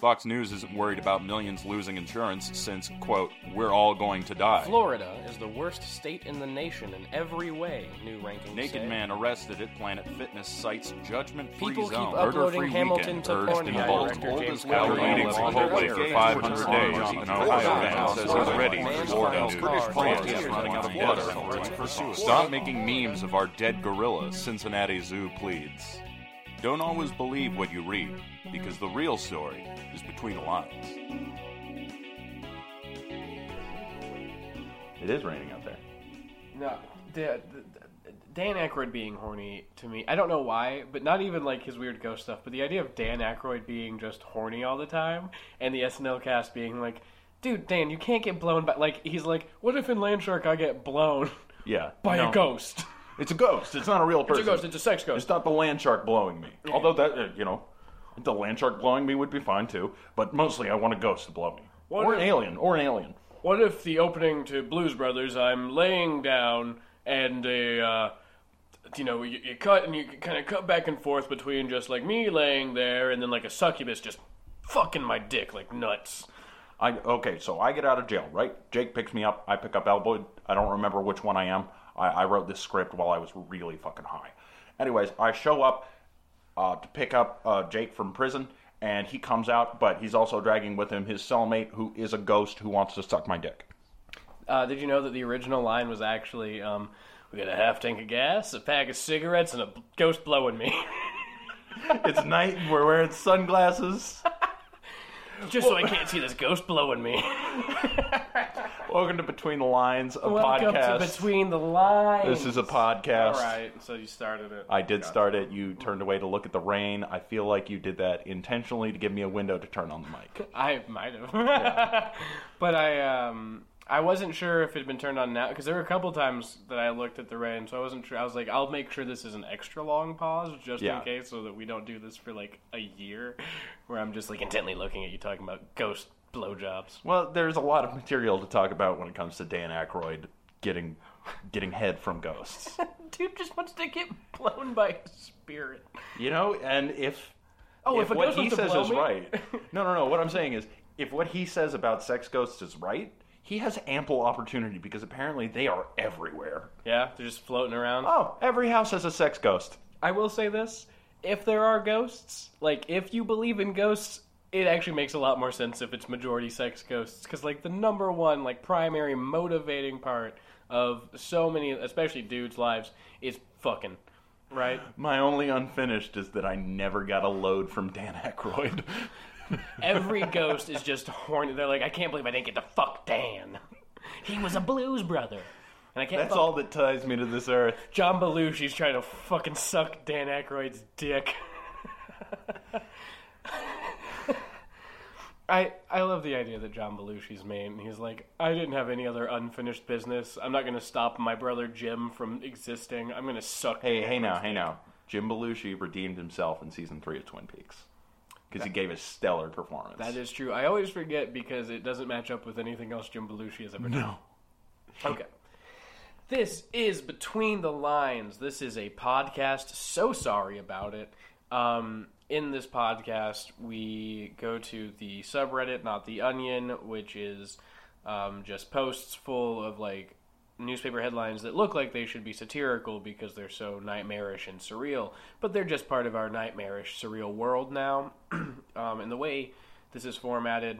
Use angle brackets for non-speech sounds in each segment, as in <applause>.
Fox News isn't worried about millions losing insurance since, quote, we're all going to die. Florida is the worst state in the nation in every way, new rankings Naked say. man arrested at Planet Fitness site's Judgment Free People keep uploading Hamilton weekend to urged porn in James Oldest ever eating Chipotle for 500 days. An Ohio man says he's ready for Florida his news. car. British France running out of water for its pursuit. Stop making memes of our dead gorilla, Cincinnati Zoo pleads. Don't always believe what you read, because the real story is between the lines. It is raining out there. No, the, the, Dan Aykroyd being horny to me, I don't know why, but not even like his weird ghost stuff, but the idea of Dan Aykroyd being just horny all the time, and the SNL cast being like, "Dude, Dan, you can't get blown by." Like he's like, "What if in Landshark I get blown Yeah. by No. a ghost?" It's a ghost. It's not a real person. It's a ghost. It's a sex ghost. It's not the land shark blowing me. Although that, uh, you know, the land shark blowing me would be fine too. But mostly, I want a ghost to blow me, What or an if- alien, or an alien. What if the opening to Blues Brothers, I'm laying down and a, uh, you know, you, you cut and you kind of cut back and forth between just like me laying there and then like a succubus just fucking my dick like nuts. I okay, so I get out of jail, right? Jake picks me up. I pick up Elboyd. I don't remember which one I am. I, I wrote this script while I was really fucking high. Anyways, I show up uh, to pick up uh, Jake from prison, and he comes out, but he's also dragging with him his cellmate, who is a ghost who wants to suck my dick. Uh, did you know that the original line was actually, um, we got a half tank of gas, a pack of cigarettes, and a ghost blowing me. <laughs> it's night, and we're wearing sunglasses. <laughs> just so I can't see this ghost blowing me. <laughs> Welcome to Between the Lines, a Welcome podcast. to Between the Lines. This is a podcast. All right, so you started it. I did start it. You turned away to look at the rain. I feel like you did that intentionally to give me a window to turn on the mic. <laughs> I might have, <laughs> but I um I wasn't sure if it had been turned on now because there were a couple times that I looked at the rain, so I wasn't sure. I was like, I'll make sure this is an extra long pause just Yeah. in case, so that we don't do this for like a year, where I'm just like intently looking at you talking about ghost blowjobs. Well, there's a lot of material to talk about when it comes to Dan Aykroyd getting getting head from ghosts. <laughs> Dude just wants to get blown by a spirit. You know, and if Oh, if a what he says is me? right, <laughs> no, no, no. What I'm saying is, if what he says about sex ghosts is right, he has ample opportunity because apparently they are everywhere. Yeah, they're just floating around. Oh, every house has a sex ghost. I will say this: if there are ghosts, like if you believe in ghosts, it actually makes a lot more sense if it's majority sex ghosts, because like the number one, like primary motivating part of so many, especially dudes' lives, is fucking, right? My only unfinished is that I never got a load from Dan Aykroyd. <laughs> Every ghost is just horny. They're like, I can't believe I didn't get to fuck Dan. He was a blues brother. And I can't That's fuck all that ties me to this earth. John Belushi's trying to fucking suck Dan Aykroyd's dick. <laughs> I I love the idea that John Belushi's main. He's like, I didn't have any other unfinished business. I'm not going to stop my brother Jim from existing. I'm going to suck. Hey, Dan hey now, hey now. Jim Belushi redeemed himself in season three of Twin Peaks because he gave a stellar performance. That is true. I always forget because it doesn't match up with anything else Jim Belushi has ever done. no. Okay. This is Between the Lines. This is a podcast. So sorry about it. Um, in this podcast, we go to the subreddit, not the Onion, which is um, just posts full of like newspaper headlines that look like they should be satirical because they're so nightmarish and surreal, but they're just part of our nightmarish, surreal world now. <clears throat> um, and the way this is formatted,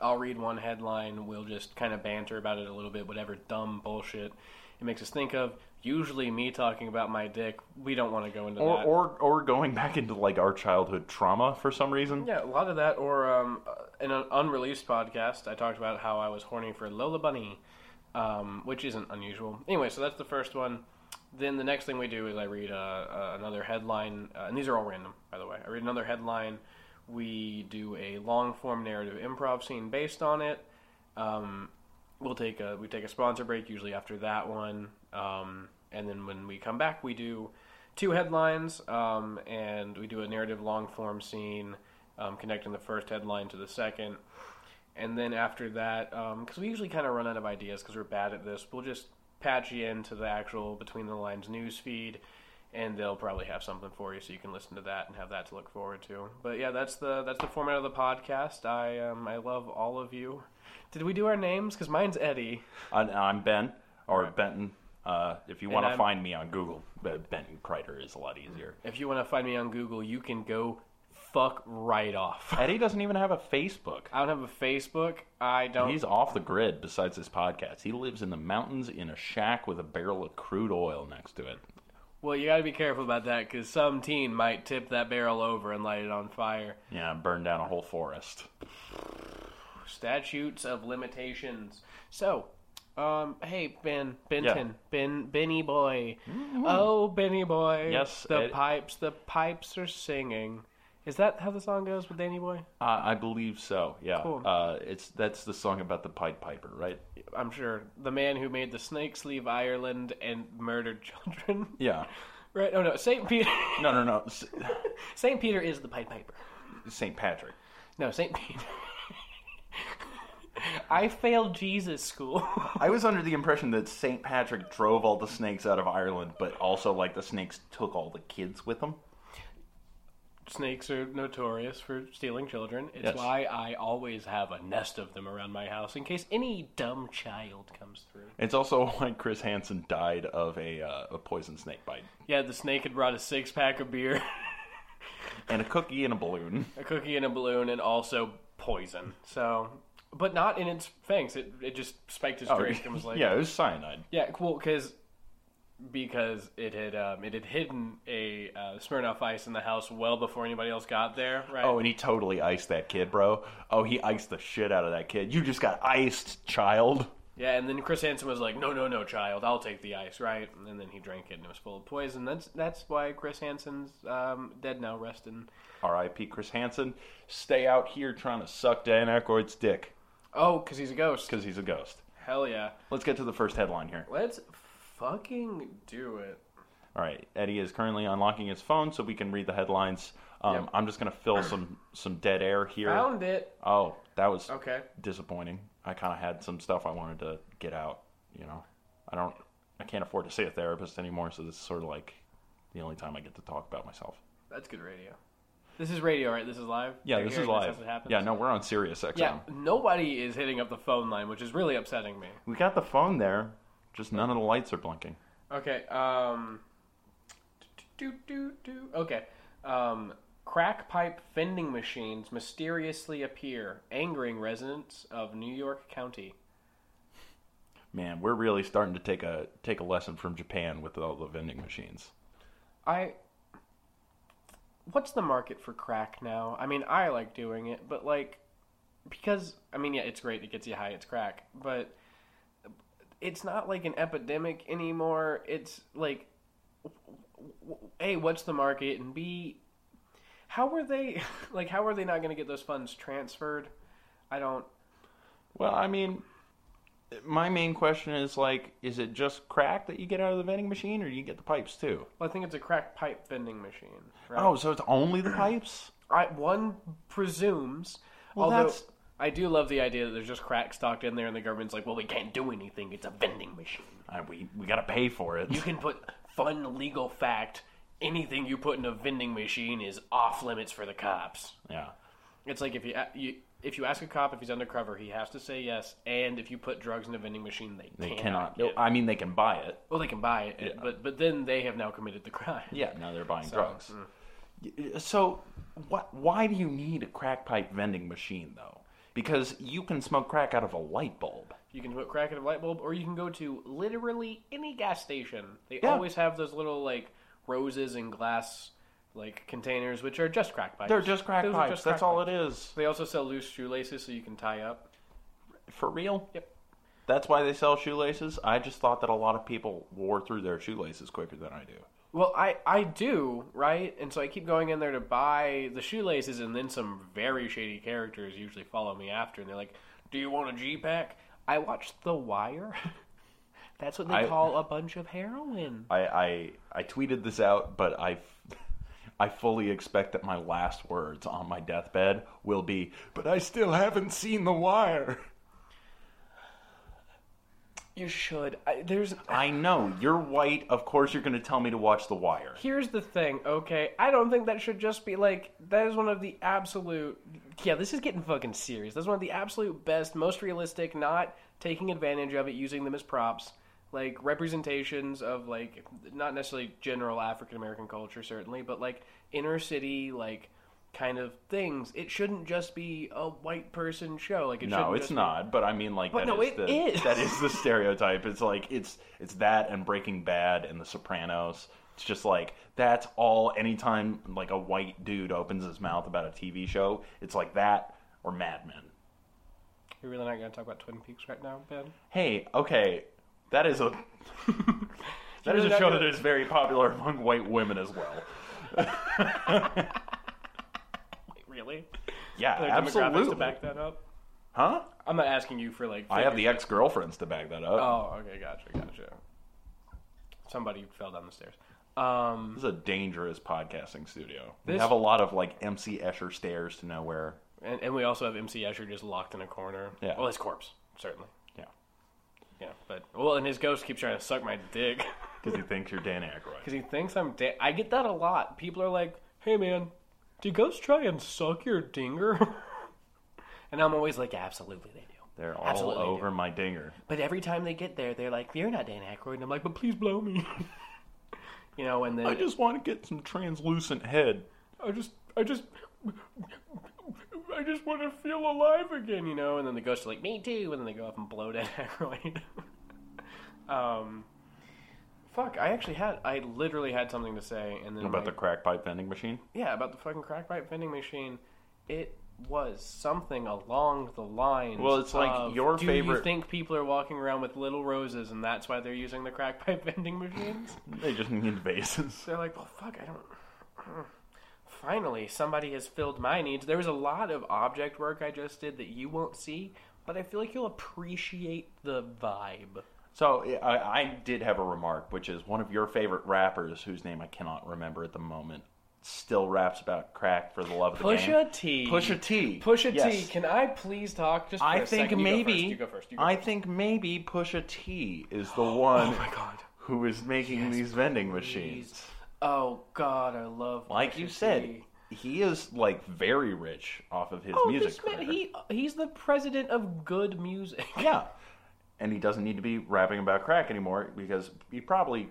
I'll read one headline. We'll just kind of banter about it a little bit, whatever dumb bullshit it makes us think of. Usually, me talking about my dick. We don't want to go into Or, that. or or going back into like our childhood trauma for some reason. yeah, a lot of that. Or um, in an unreleased podcast, I talked about how I was horny for Lola Bunny, um, which isn't unusual. Anyway, so that's the first one. Then the next thing we do is I read uh, uh, another headline, uh, and these are all random, by the way. I read another headline. We do a long form narrative improv scene based on it. Um, we'll take a we take a sponsor break usually after that one, um, and then when we come back, we do two headlines, um, and we do a narrative long form scene um, connecting the first headline to the second. And then after that, because we usually kind of run out of ideas because we're bad at this, we'll just patch you into the actual between the lines news feed, and they'll probably have something for you so you can listen to that and have that to look forward to. But yeah, that's the that's the format of the podcast. I um, I love all of you. Did we do our names? Because mine's Eddie. I, I'm Ben or Benton. Uh, if you want to find me on Google, but Benton Kreider is a lot easier. If you want to find me on Google, you can go fuck right off. Eddie <laughs> doesn't even have a Facebook. I don't have a Facebook. I don't. He's off the grid besides this podcast. He lives in the mountains in a shack with a barrel of crude oil next to it. Well, you got to be careful about that because some teen might tip that barrel over and light it on fire. Yeah, burn down a whole forest. <sighs> Statutes of limitations. So, um, hey Ben, Benton, Ben, Benny boy. Oh, Benny boy. Yes, the Ed- pipes. The pipes are singing. Is that how the song goes with Danny Boy? Uh, I believe so. Yeah. Cool. Uh, it's that's the song about the Pied Piper, right? I'm sure the man who made the snakes leave Ireland and murdered children. <laughs> Yeah. right? Oh no, Saint Peter. No, no, no. <laughs> S- Saint Peter is the Pied Piper. Saint Patrick. No, Saint Peter. I failed Jesus school. <laughs> I was under the impression that Saint Patrick drove all the snakes out of Ireland, but also like the snakes took all the kids with them. Snakes are notorious for stealing children. It's Yes. why I always have a nest of them around my house in case any dumb child comes through. It's also <laughs> why Chris Hansen died of a, uh, a poison snake bite Yeah, the snake had brought a six pack of beer, <laughs> and a cookie and a balloon. a cookie, and a balloon, and also poison. So, but not in its fangs. It it just spiked his drink and was like, Oh, yeah, it was cyanide. Yeah, cool. Because because it had um, it had hidden a uh, Smirnoff Ice in the house well before anybody else got there. Right. Oh, and he totally iced that kid, bro. Oh, he iced the shit out of that kid. You just got iced, child. yeah, and then Chris Hansen was like, "No, no, no, child, I'll take the ice." Right, and then he drank it and it was full of poison. That's that's why Chris Hansen's um, dead now. resting. R.I.P. Chris Hansen. Stay out here trying to suck Dan Aykroyd's dick Oh, because he's a ghost. because he's a ghost. Hell yeah. Let's get to the first headline here. Let's fucking do it. All right, Eddie is currently unlocking his phone so we can read the headlines. Um, Yep. I'm just gonna fill some some dead air here. Found it. Oh, that was Okay. disappointing. I kind of had some stuff I wanted to get out. You know, I don't, I can't afford to see a therapist anymore, so this is sort of like the only time I get to talk about myself. That's good radio. This is radio, right? This is live. Yeah, You're this is live. happens? Yeah, no, we're on Sirius XM. Yeah, nobody is hitting up the phone line, which is really upsetting me. We got the phone there, just none of the lights are blinking. Okay. Um. Do do do. Okay. Um. Crack pipe vending machines mysteriously appear, angering residents of New York County. Man, we're really starting to take a take a lesson from Japan with all the vending machines. I. What's the market for crack now? I mean, I like doing it, but like, because I mean, yeah, it's great. It gets you high. It's crack, but it's not like an epidemic anymore. It's like, a, what's the market, and b, how are they <laughs> like? How are they not going to get those funds transferred? I don't. Well, I mean, my main question is like, is it just crack that you get out of the vending machine, or do you get the pipes too? Well, I think it's a crack pipe vending machine. Right? Oh, so it's only the pipes? I, one presumes. Well, although that's- I do love the idea that there's just crack stocked in there, and the government's like, "Well, we can't do anything. It's a vending machine. Uh, we we got to pay for it. You can put fun legal fact. Anything you put in a vending machine is off limits for the cops. yeah. It's like if you, you if you ask a cop if he's undercover, he has to say yes. And if you put drugs in a vending machine, they, They cannot. I mean, they can buy it. well, they can buy it, but but then they have now committed the crime. Yeah, now they're buying drugs. Mm. Y- So, what? Why do you need a crack pipe vending machine though? Because you can smoke crack out of a light bulb. You can put crack in a light bulb, or you can go to literally any gas station. They Yeah. always have those little like roses and glass like containers, which are just crack pipes. They're just crack Those are pipes. just That's crack all it is. They also sell loose shoelaces, so you can tie up. For real? Yep. That's why they sell shoelaces. I just thought that a lot of people wore through their shoelaces quicker than I do. Well, I I do right, and so I keep going in there to buy the shoelaces, and then some very shady characters usually follow me after, and they're like, "Do you want a G pack?" I watched The Wire. <laughs> That's what they I- call a bunch of heroin. I, I I tweeted this out, but I I fully expect that my last words on my deathbed will be, "But I still haven't seen The Wire." You should. I, there's. I know you're white. Of course, you're going to tell me to watch The Wire. Here's the thing, okay? I don't think that should just be like that is one of the absolute Yeah, this is getting fucking serious. That's one of the absolute best, most realistic, not taking advantage of it, using them as props, like representations of like not necessarily general African American culture certainly, but like inner city like kind of things. It shouldn't just be a white person show. Like it No, shouldn't it's be- not. But I mean, like, But that no, is it the, is. That is the <laughs> stereotype. It's like it's it's that and Breaking Bad and The Sopranos. It's just like that's all. Anytime like a white dude opens his mouth about a TV show, it's like that or Mad Men. You're really not going to talk about Twin Peaks right now, Ben? Hey, okay, that is a <laughs> that is a show that is very popular among white women as well. <laughs> Wait, really? Yeah, demographics absolutely. to back that up? Huh? I'm not asking you for like. I have the ex girlfriends to back that up. Oh, okay, gotcha, gotcha. Somebody fell down the stairs. Um, This is a dangerous podcasting studio. We have a lot of like MC Escher stairs to nowhere. and, and we also have MC Escher just locked in a corner. Yeah. Well, his corpse, certainly. Yeah, but well, and his ghost keeps trying to suck my dick <laughs> because he thinks you're Dan Aykroyd. because he thinks I'm dead. I get that a lot. People are like, "Hey, man, do ghosts try and suck your dinger?" <laughs> and I'm always like, "Absolutely, they do." They're all Absolutely over do. my dinger. But every time they get there, they're like, "You're not Dan Aykroyd," and I'm like, "But please blow me." <laughs> you know, and then I just want to get some translucent head. I just, I just, I just want to feel alive again, you know. And then the ghosts are like, "Me too," and then they go off and blow Dan Aykroyd. <laughs> um, fuck, I actually had, I literally had something to say, and then About my- the crack pipe vending machine? yeah, about the fucking crack pipe vending machine. It was something along the lines. Well, it's like your do you think people are walking around with little roses, and that's why they're using the crack pipe <laughs> vending machines? They just need vases. They're like, well, fuck, I don't. Finally, somebody has filled my needs. There was a lot of object work I just did that you won't see, but I feel like you'll appreciate the vibe. So I, I did have a remark, which is one of your favorite rappers, whose name I cannot remember at the moment, still raps about crack for the love of the game. Pusha T. Pusha T. Pusha T. Yes. Can I please talk just for I a think second? maybe You go first. You go first. You go I think maybe Pusha T is the <gasps> one Oh my god. who is making these vending machines. Oh god, I love. Like Pusha you said, T. he is like very rich off of his Oh, music this man, career. he he's the president of good music. <laughs> Yeah. And he doesn't need to be rapping about crack anymore because he probably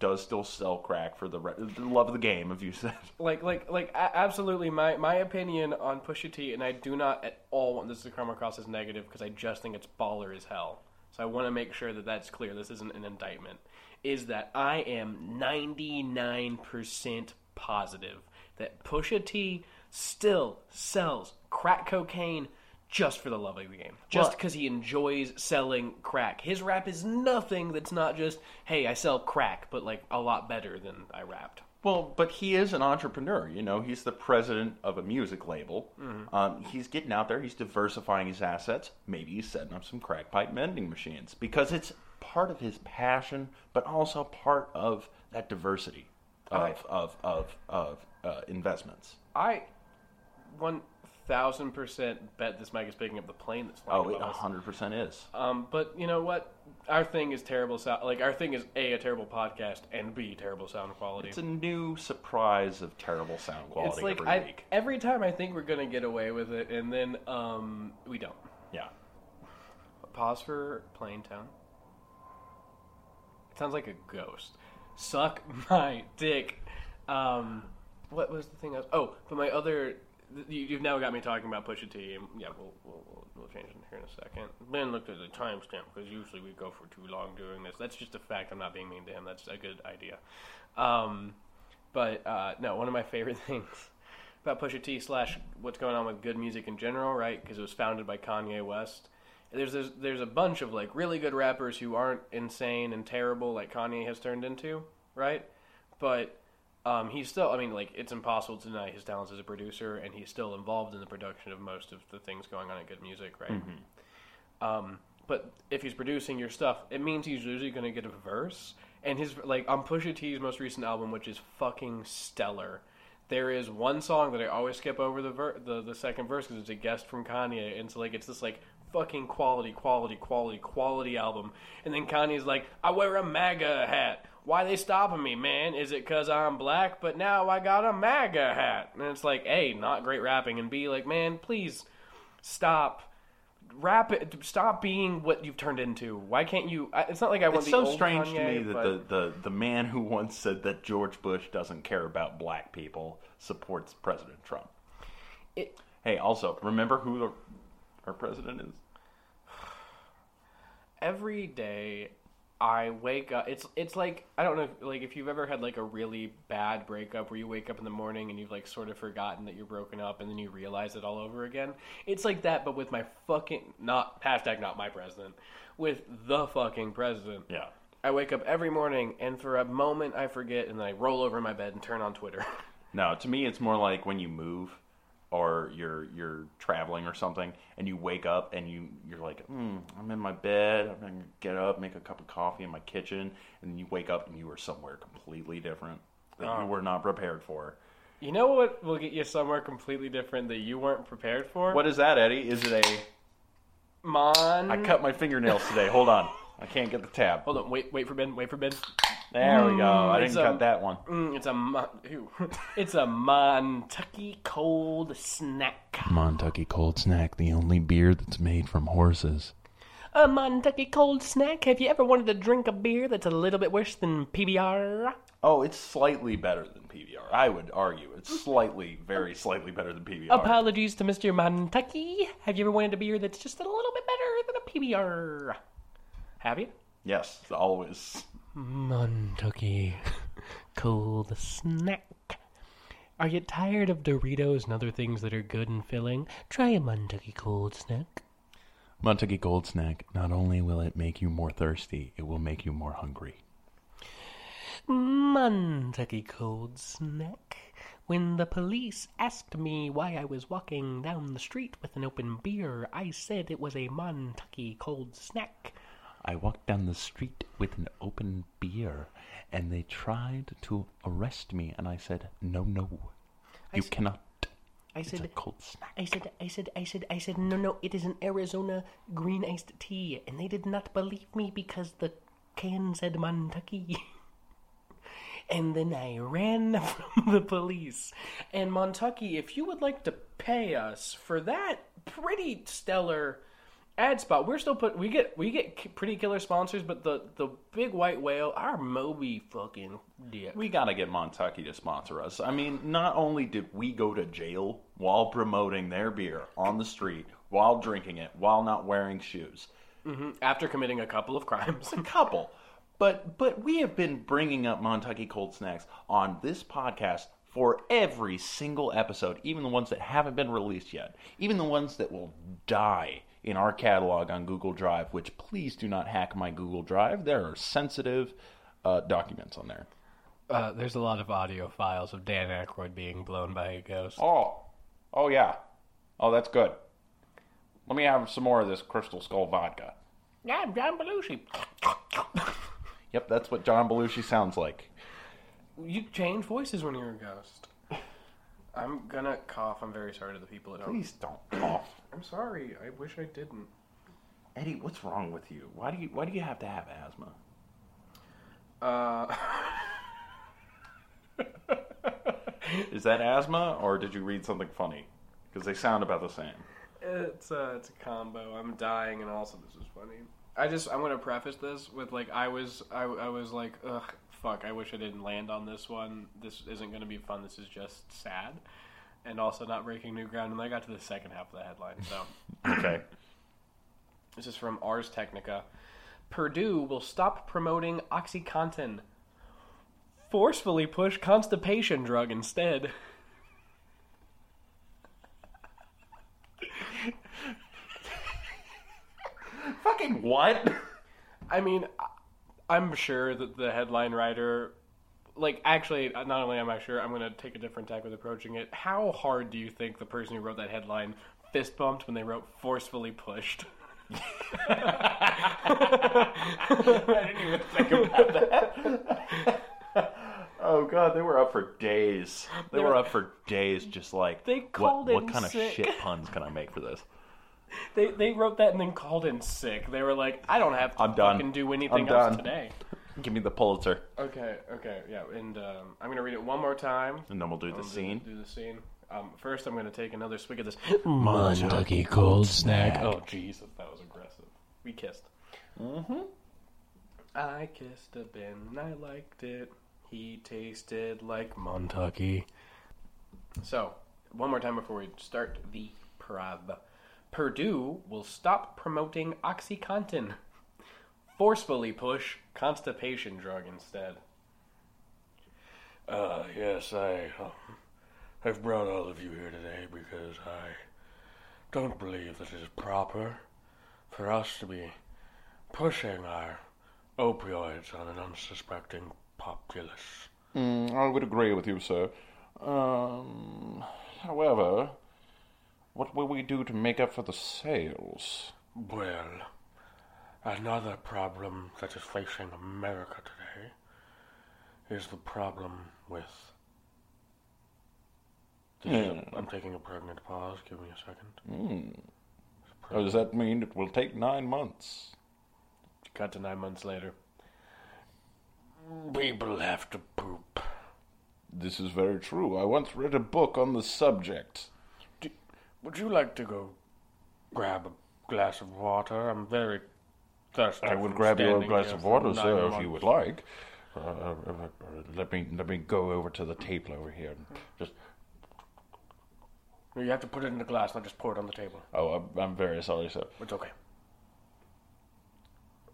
does still sell crack for the, re- the love of the game, if you said. <laughs> like like like a- absolutely my my opinion on Pusha T and I do not at all want this to come across as negative because I just think it's baller as hell. So I want to make sure that that's clear. This isn't an indictment. Is that I am 99% positive that Pusha T still sells crack cocaine just for the love of the game. Just Well- because he enjoys selling crack. His rap is nothing that's not just, hey, I sell crack, but like a lot better than I rapped. Well, but he is an entrepreneur. You know, he's the president of a music label. Um, he's getting out there. He's diversifying his assets. Maybe he's setting up some crack pipe vending machines because it's part of his passion, but also part of that diversity of I- of of, of uh, investments. I one thousand percent bet this mic is picking up the plane that's flying Oh, it hundred percent is. Um, but you know what? Our thing is terrible sound. Like our thing is a a terrible podcast and b terrible sound quality. It's a new surprise of terrible sound quality It's like every I, week. every time I think we're gonna get away with it, and then um, we don't. Yeah. Pause for Plain Town. Sounds like a ghost. Suck <laughs> my dick. Um, what was the thing? I was, oh, but my other. You, you've now got me talking about Pusha T. Yeah, we'll, we'll, we'll, we'll change it here in a second. Ben looked at the timestamp because usually we go for too long doing this. That's just a fact. I'm not being mean to him. That's a good idea. Um, but uh, no, one of my <laughs> favorite things about Pusha T slash what's going on with good music in general, right? Because it was founded by Kanye West. There's, there's there's a bunch of like really good rappers who aren't insane and terrible like Kanye has turned into, right? But um, he's still. I mean, like it's impossible to deny his talents as a producer, and he's still involved in the production of most of the things going on in good music, right? Um, but if he's producing your stuff, it means he's usually going to get a verse. And his like on Pusha T's most recent album, which is fucking stellar. there is one song that I always skip over the ver- the, the second verse because it's a guest from Kanye, and so like it's this like fucking quality, quality, quality, quality album. And then Kanye's like, I wear a MAGA hat. Why they stopping me, man? Is it because I'm black? But now I got a MAGA hat. And it's like, A, not great rapping, and B, like, man, please stop. Rap it. Stop being what you've turned into. Why can't you? I- It's not like I want It's so strange to me that but- the, the, the man who once said that George Bush doesn't care about black people supports President Trump. It- hey, also, remember who the, our president is? every day I wake up. It's it's like I don't know, if, like if you've ever had like a really bad breakup where you wake up in the morning and you've like sort of forgotten that you're broken up and then you realize it all over again. It's like that, but with my fucking not hashtag not my president, with the fucking president. Yeah. I wake up every morning and for a moment I forget and then I roll over in my bed and turn on Twitter. <laughs> No, to me, it's more like when you move or you're you're traveling or something, and you wake up and you you're like, hmm, I'm in my bed. I'm gonna get up, make a cup of coffee in my kitchen, and then you wake up and you are somewhere completely different that Oh. you were not prepared for. you know what will get you somewhere completely different that you weren't prepared for? What is that, Eddie? Is it a? Mon? I cut my fingernails today. Hold on, I can't get the tab. Hold on, wait, wait for Ben, wait for Ben. There we go. I it's didn't a- cut that one. Mm, it's a Mon- ew. <laughs> it's a Montucky cold snack. Montucky Cold Snack, the only beer that's made from horses. A Montucky cold snack. Have you ever wanted to drink a beer that's a little bit worse than PBR? Oh, it's slightly better than PBR. I would argue it's slightly, very slightly better than PBR. Apologies to Mr. Montucky. Have you ever wanted a beer that's just a little bit better than a PBR? Have you? yes, always. Montucky <laughs> cold snack. Are you tired of Doritos and other things that are good and filling? Try a Montucky cold snack. Montucky Cold Snack, not only will it make you more thirsty, it will make you more hungry. Montucky cold snack. When the police asked me why I was walking down the street with an open beer, I said it was a Montucky cold snack. I walked down the street with an open beer, and they tried to arrest me, and I said, No, no, you cannot. I It's a said, cold snack. I said, I said, I said, I said, no, no, it is an Arizona green iced tea. And they did not believe me because the can said Montucky. <laughs> and then I ran <laughs> from the police. And Montucky, if you would like to pay us for that pretty stellar ad spot, we're still put. We get we get pretty killer sponsors, but the the big white whale, our Moby fucking dick. We gotta get Montucky to sponsor us. I mean, not only did we go to jail while promoting their beer on the street, while drinking it, while not wearing shoes, mm-hmm. After committing a couple of crimes. <laughs> a couple, but but we have been bringing up Montucky cold snacks on this podcast for every single episode, even the ones that haven't been released yet, even the ones that will die in our catalog on Google Drive. Which please do not hack my Google Drive. There are sensitive uh, documents on there. Uh, there's a lot of audio files of Dan Aykroyd being blown by a ghost. Oh, oh yeah. Oh, that's good. Let me have some more of this Crystal Skull vodka. Yeah, I'm John Belushi. <laughs> Yep, that's what John Belushi sounds like. You change voices when you're a ghost. I'm gonna cough. I'm very sorry to the people at home. Please don't cough, I'm sorry. I wish I didn't. Eddie. What's wrong with you? Why do you Why do you have to have asthma? Uh, <laughs> Is that asthma, or did you read something funny? Because they sound about the same. it's a it's a combo. I'm dying, and also this is funny. I just I'm gonna preface this with like I was I, I was like ugh fuck I wish I didn't land on this one. This isn't gonna be fun. This is just sad, and also not breaking new ground. And I got to the second half of the headline. So. <laughs> Okay. This is from Ars Technica. Purdue will stop promoting OxyContin. Forcefully push constipation drug instead. Fucking what? I mean, I'm sure that the headline writer, like, actually, uh, not only am I sure, I'm going to take a different tack with approaching it. How hard do you think the person who wrote that headline fist bumped when they wrote forcefully pushed? <laughs> I didn't even think about that. Oh god, they were up for days. They, They were were- up for days, just like They what, called what in kind of shit puns can I make for this? They they wrote that and then called in sick. They were like, I don't have to I'm done. fucking do anything I'm else done. today. Give me the Pulitzer, Okay, okay, yeah, and um, I'm gonna read it one more time. and then we'll do the I'll scene. Do, the scene. Um, first, I'm gonna take another swig of this <laughs> Montucky cold snack. Oh Jesus, that was aggressive. We kissed. Mm-hmm. I kissed a Ben and I liked it. He tasted like Montucky. So, one more time before we start the prob. Purdue will stop promoting OxyContin. Forcefully push constipation drug instead. Uh, yes, I, um, I've brought all of you here today because I don't believe that it is proper for us to be pushing our opioids on an unsuspecting populace. Mm, I would agree with you, sir. Um, however, what will we do to make up for the sales? Well, another problem that is facing America today is the problem with. This is a- Hmm. I'm taking a pregnant pause. Give me a second. Oh, does that mean it will take nine months? Cut to nine months later. People have to poop. This is very true. I once read a book on the subject. Do, would you like to go grab a glass of water? I'm very I would grab your standing glass of water, sir, if you would like. Uh, uh, uh, let me let me go over to the table over here and just. You have to put it in the glass, not just pour it on the table. Oh, I'm, I'm very sorry, sir. It's okay.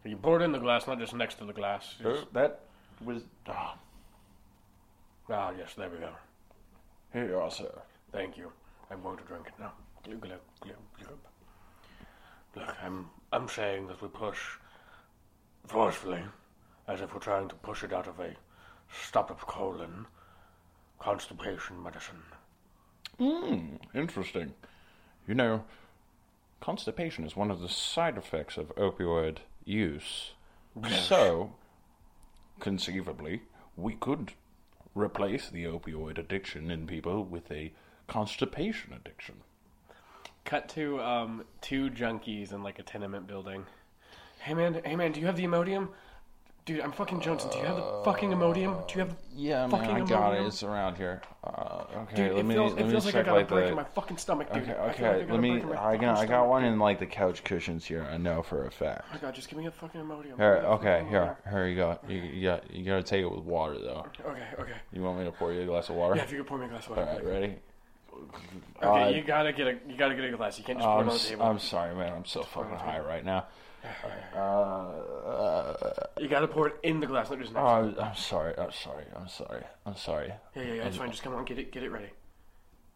You pour it in the glass, not just next to the glass. Uh, that was. ah, Ah, yes, there we go. here you are, sir. Thank you. I'm going to drink it now. Glug, glug, glug, glug. Look, I'm I'm saying that we push forcefully, as if we're trying to push it out of a stop of colon constipation medicine. Hmm, interesting. You know, constipation is one of the side effects of opioid use. So, conceivably, we could replace the opioid addiction in people with a constipation addiction. Cut to um two junkies in like a tenement building. Hey man, hey man, do you have the Imodium? Dude, I'm fucking Johnson. Do you have the fucking Imodium? Do you have the Yeah, fucking Imodium? It's around here. Uh, okay, Dude, let it me feels, let it me feels like I check got a like break in my fucking stomach, dude. Okay, I feel like I okay. got a Let me. in my I fucking got. I got stomach, one in like the couch cushions here. I know for a fact. Oh my god, just give me a fucking Imodium. Here, Give me a okay, here, here you go. You, you got. You gotta take it with water though. Okay, okay. You want me to pour you a glass of water? Yeah, if you could pour me a glass of water. All right, ready? Okay, Uh, you gotta get a you gotta get a glass. You can't just Oh, put it on the table. I'm sorry, man. I'm so fucking high right now. Uh, You gotta pour it in the glass, not just next. oh, I'm sorry. I'm sorry. I'm sorry. I'm sorry. yeah, yeah, yeah. It's fine. Just come on, get it, get it ready.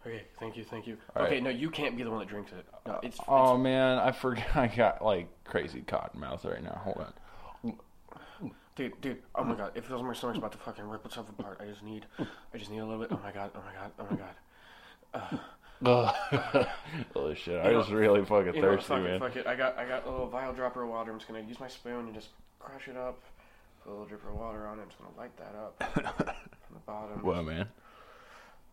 Okay, thank you, thank you. All okay, right. no, you can't be the one that drinks it. No, it's, Oh man, I forgot. <laughs> I got like crazy cotton mouth right now. Hold on. dude, dude. Oh my god, it feels like my stomach's about to fucking rip itself apart. I just need, I just need a little bit. Oh my god, oh my god, oh my god. <laughs> Holy shit! I You know- was really fucking You know, thirsty, fuck man. it, fuck it. I got, I got a little vial dropper of water. I'm just gonna use my spoon and just crush it up. Put a little drip of water on it. I'm just gonna light that up from <laughs> the bottom. What, man?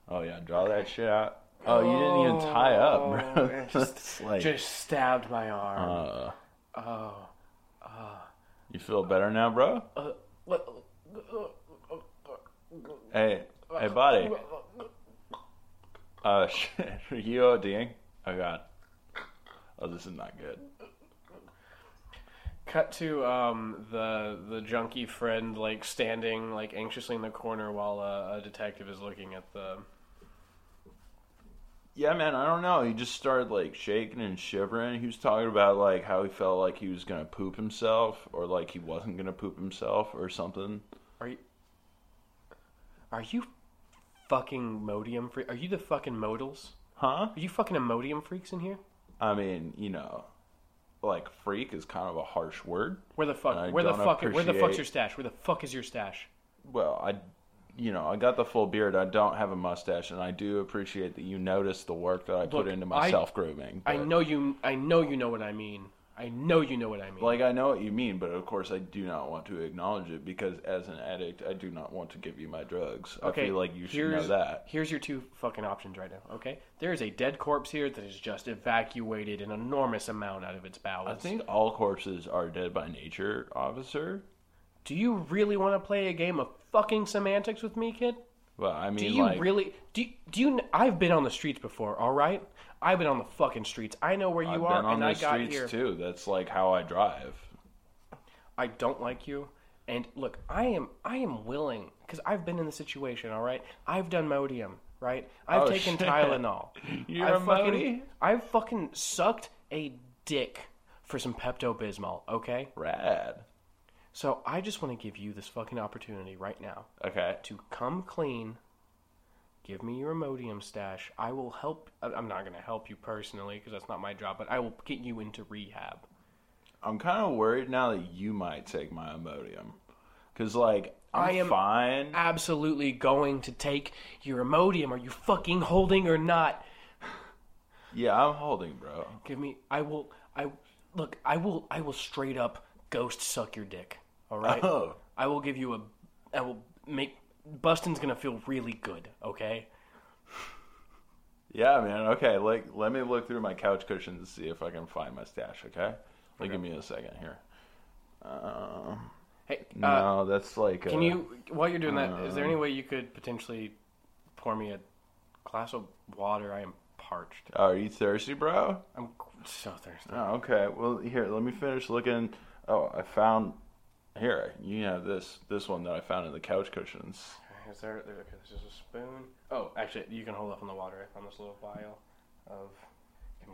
Oh yeah, draw that shit out. Oh, you didn't even tie up, Oh, bro. <laughs> just- That's like, Just stabbed my arm. uh, oh. you feel better now, bro? Uh, what? Hey, hey, buddy. Uh. Are <laughs> you ODing? Oh god. Oh, this is not good. Cut to um, the the junkie friend like standing like anxiously in the corner while uh, a detective is looking at the. Yeah, man, I don't know. He just started like shaking and shivering. He was talking about like how he felt like he was gonna poop himself, or like he wasn't gonna poop himself, or something. Are you? Are you fucking modium freak? Are you the fucking modals? Huh? Are you fucking Imodium freaks in here? I mean, you know, like freak is kind of a harsh word. Where the fuck? I Where the don't fuck? Where the fuck's appreciate- your stash? Where the fuck is your stash? Well, I, you know, I got the full beard. I don't have a mustache, and I do appreciate that you notice the work that I put Look, into my I- self grooming. I know you. I know you know what I mean. I know you know what I mean. Like I know what you mean, but of course I do not want to acknowledge it because as an addict, I do not want to give you my drugs. I feel like you should know that. Here's your two fucking options right now. Okay, there is a dead corpse here that has just evacuated an enormous amount out of its bowels. I think all corpses are dead by nature, officer. Do you really want to play a game of fucking semantics with me, kid? Well, I mean, Do you like, really? Do do you? I've been on the streets before. All right, I've been on the fucking streets. I know where you I've are, been on and the I got streets here. too. That's like how I drive. I don't like you. And look, I am I am willing because I've been in the situation. All right, I've done Modium. Right, I've Oh, taken shit. Tylenol. <laughs> You're I've a fucking, Modi? I've fucking sucked a dick for some Pepto Bismol. Okay, Rad. so I just want to give you this fucking opportunity right now Okay. to come clean. Give me your Imodium stash. I will help. I'm not going to help you personally because that's not my job, but I will get you into rehab. I'm kind of worried now that you might take my Imodium. Because, like, I'm I am- fine. absolutely going to take your Imodium. Are you fucking holding or not? Yeah, I'm holding, bro. Give me. I will. I look. I will. I will straight up ghost suck your dick. All right. Oh. I will give you a. I will make. Bustin's gonna feel really good. Okay. Yeah, man. Okay, like, let me look through my couch cushions to see if I can find my stash, okay? Like, give me a second here. Um, Hey. Uh, no, that's like. Can uh, you, while you're doing that, is there any way you could potentially pour me a glass of water? I am parched. Oh, are you thirsty, bro? I'm so thirsty. Oh, okay. Well, here, let me finish looking. Oh, I found. Here, you have this this one that I found in the couch cushions. Is there, there? Okay, this is a spoon. Oh, actually, you can hold up on the water. I found this little vial of.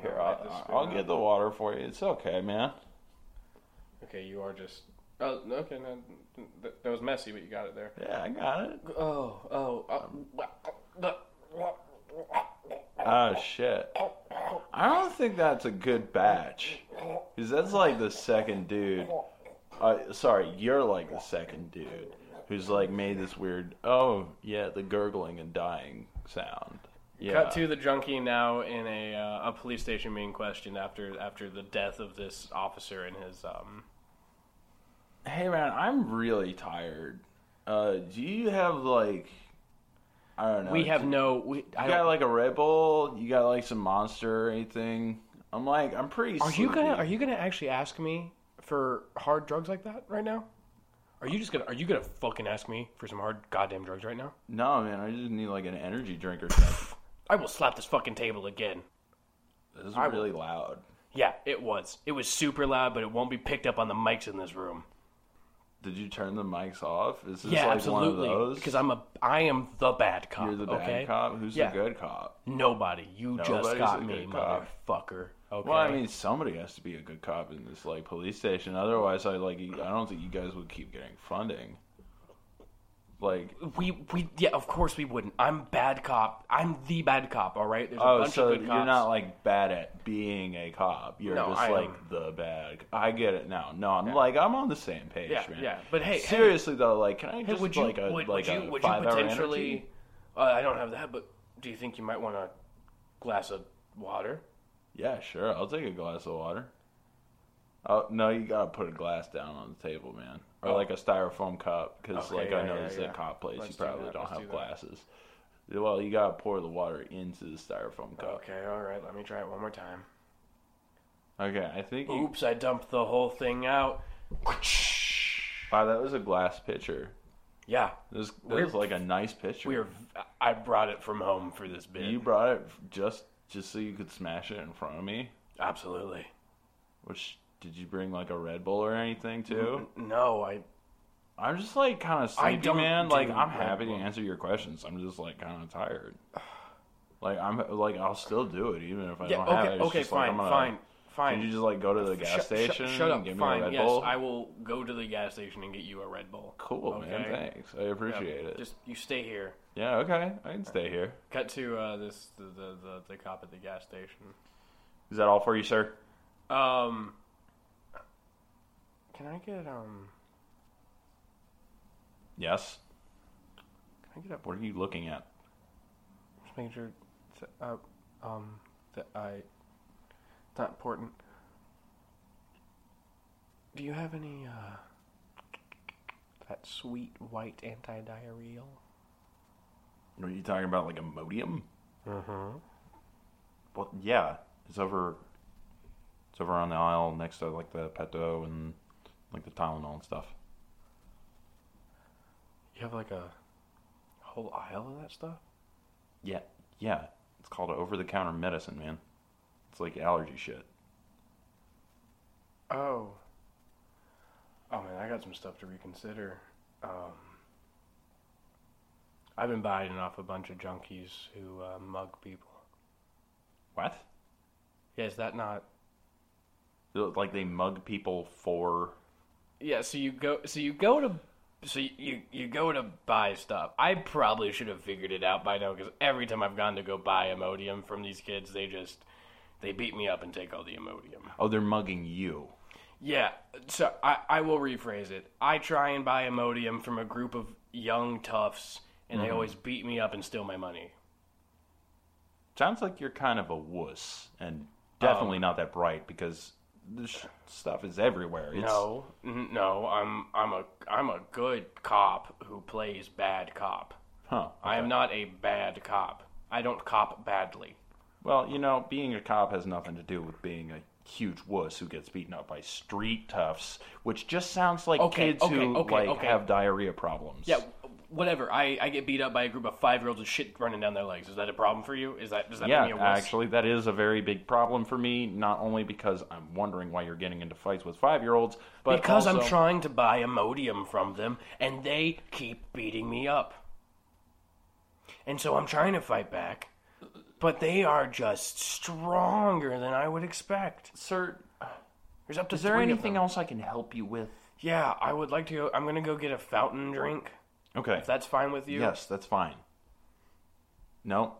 Here, I'll, I'll out. get the water for you. It's okay, man. Okay, you are just. Oh, okay. No, that, that was messy, but you got it there. Yeah, I got it. Oh, oh. Oh shit. I don't think that's a good batch. Cause that's like the second dude. Uh, sorry, you're like the second dude who's like made this weird. Oh yeah, the gurgling and dying sound. Yeah. Cut to the junkie now in a uh, a police station being questioned after after the death of this officer and his um. Hey man, I'm really tired. Uh, do you have like, I don't know. We have do- no. We, You I got like a Red Bull? You got like some Monster or anything? I'm like, I'm pretty. are you gonna. Are you gonna actually ask me for hard drugs like that right now? Are you just gonna Are you gonna fucking ask me for some hard goddamn drugs right now? No, man. I just need like an energy drink or something. I will slap this fucking table again. This is I will- really loud. Yeah, it was. It was super loud, but it won't be picked up on the mics in this room. Did you turn the mics off? Is this yeah, like absolutely. one of those? Because I'm a I am the bad cop. You're the bad okay? cop. Who's Yeah. the good cop? Nobody. You just got me, cop. motherfucker. Okay. Well, I mean, somebody has to be a good cop in this like police station. Otherwise, I like. I don't think you guys would keep getting funding. Like, we we yeah, of course we wouldn't. I'm bad cop. I'm the bad cop. All right. There's a oh, bunch so of good you're not like bad at being a cop. You're No, just I like am. the bad. I get it now. No, I'm like I'm on the same page, Yeah, man. yeah. But hey, hey, seriously though, like, can I hey, just would you like a would, like would you a would you five hour potentially? energy? Uh, I don't have that, but do you think you might want a glass of water? Yeah, sure. I'll take a glass of water. Oh no, you gotta put a glass down on the table, man, or Oh. like a styrofoam cup, because Okay, like yeah, I know yeah, yeah. at cop place Let's you probably don't let's have do that. glasses. Well, you gotta pour the water into the styrofoam cup. Okay, all right. Let me try it one more time. Okay, I think. You, Oops, I dumped the whole thing out. <laughs> wow, that was a glass pitcher. Yeah, This, this is like a nice pitcher. we are. I brought it from home for this bit. You brought it just just so you could smash it in front of me. Absolutely. Which did you bring like a Red Bull or anything too? No, I. I'm just like kind of sleepy, man. Like I'm Red happy to answer your questions. I'm just like kind of tired. Like I'm like I'll still do it even if I Yeah. don't have Okay. it. It's Okay. like, Fine. I'm gonna- fine. Fine. Can you just like go to the gas shut- station? Shut, up. And give Fine. me a Red yes, Bull. I will go to the gas station and get you a Red Bull. Cool, man. Thanks. I appreciate it. Just you stay here. Yeah. Okay. I can stay here. Cut to uh, this the, the the the cop at the gas station. Is that all for you, sir? Um. Can I get um? Yes. Can I get up? What are you looking at? Just making sure uh, um, that I. It's not important. Do you have any uh, that sweet white anti-diarrheal? Are you talking about like Imodium? Mm-hmm. Well, yeah, it's over. It's over on the aisle next to like the Pepto and like the Tylenol and stuff. You have like a whole aisle of that stuff. Yeah, yeah. It's called over-the-counter medicine, man. It's like allergy shit. Oh. Oh man, I got some stuff to reconsider. Um, I've been buying off a bunch of junkies who uh, mug people. What? Yeah, is that not? Like they mug people for? Yeah, so you go, so you go to, so you you, you go to buy stuff. I probably should have figured it out by now because every time I've gone to go buy Imodium from these kids, they just they beat me up and take all the Imodium. Oh, they're mugging you. Yeah, so I, I will rephrase it. I try and buy Imodium from a group of young toughs, and they mm-hmm. always beat me up and steal my money. Sounds like you're kind of a wuss, and definitely um, not that bright because this stuff is everywhere. It's, No, n- no, I'm I'm a I'm a good cop who plays bad cop. Huh. I am not a bad cop. I don't cop badly. Well, you know, being a cop has nothing to do with being a huge wuss who gets beaten up by street toughs, which just sounds like Okay, kids okay, who okay, like okay. have diarrhea problems. Yeah, whatever. I, I get beat up by a group of five year olds with shit running down their legs. Is that a problem for you? Is that does that Yeah, make me a wuss? actually, that is a very big problem for me. Not only because I'm wondering why you're getting into fights with five-year-olds, but because I'm also- trying to buy Imodium from them, and they keep beating me up. And so I'm trying to fight back, but they are just stronger than I would expect. Sir, There's up to is there three of anything them. else I can help you with? Yeah, I would like to go. I'm gonna go get a fountain drink. Okay. If that's fine with you. Yes, that's fine. No,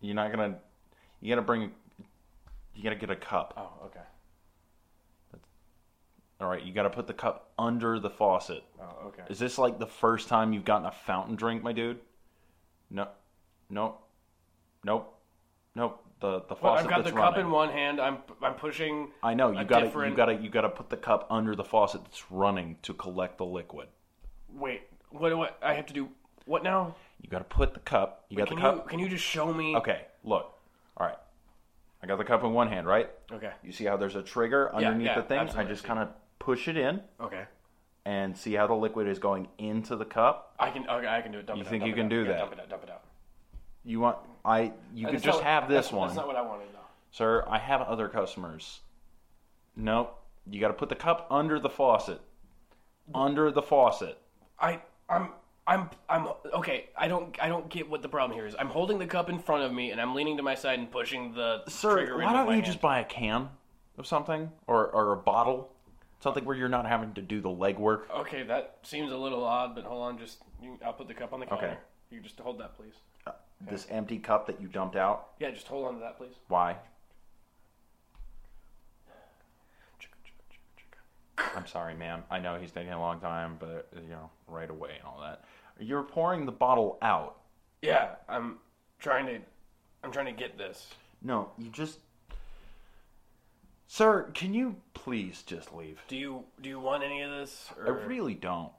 you're not gonna. You gotta bring. You gotta get a cup. Oh, okay. All right, you gotta put the cup under the faucet. Oh, okay. Is this like the first time you've gotten a fountain drink, my dude? No, no, nope, nope. The the faucet Well, I've got the that's cup running. in one hand. I'm I'm pushing. I know you gotta different- you gotta you gotta put the cup under the faucet that's running to collect the liquid. Wait, what do I, I have to do? What now? You gotta put the cup. You got Can the you cup. can you just show me? Okay, look. All right, I got the cup in one hand, right? Okay. You see how there's a trigger underneath yeah, the thing? I absolutely, just I see. kind of push it in Okay. and see how the liquid is going into the cup. I can. Okay, I can do it. Dump You it out, think dump you can out. do Yeah, that? Dump it out. Dump it out. You want I you could just have this one. That's not what I wanted though. Sir, I have other customers. No, you got to put the cup under the faucet. Under the faucet. I I'm I'm I'm okay. I don't I don't get what the problem here is. I'm holding the cup in front of me and I'm leaning to my side and pushing the Sir, trigger in why with don't my you hand. just buy a can of something or or a bottle? Something where you're not having to do the legwork. Okay, that seems a little odd, but hold on. Just you, I'll put the cup on the counter. Okay. You just hold that, please. This empty cup that you dumped out. Yeah, just hold on to that, please. Why? I'm sorry, ma'am. I know he's taking a long time, but you know, right away and all that. You're pouring the bottle out. Yeah, I'm trying to I'm trying to get this. No, you just Sir, can you please just leave? Do you do you want any of this? I really don't.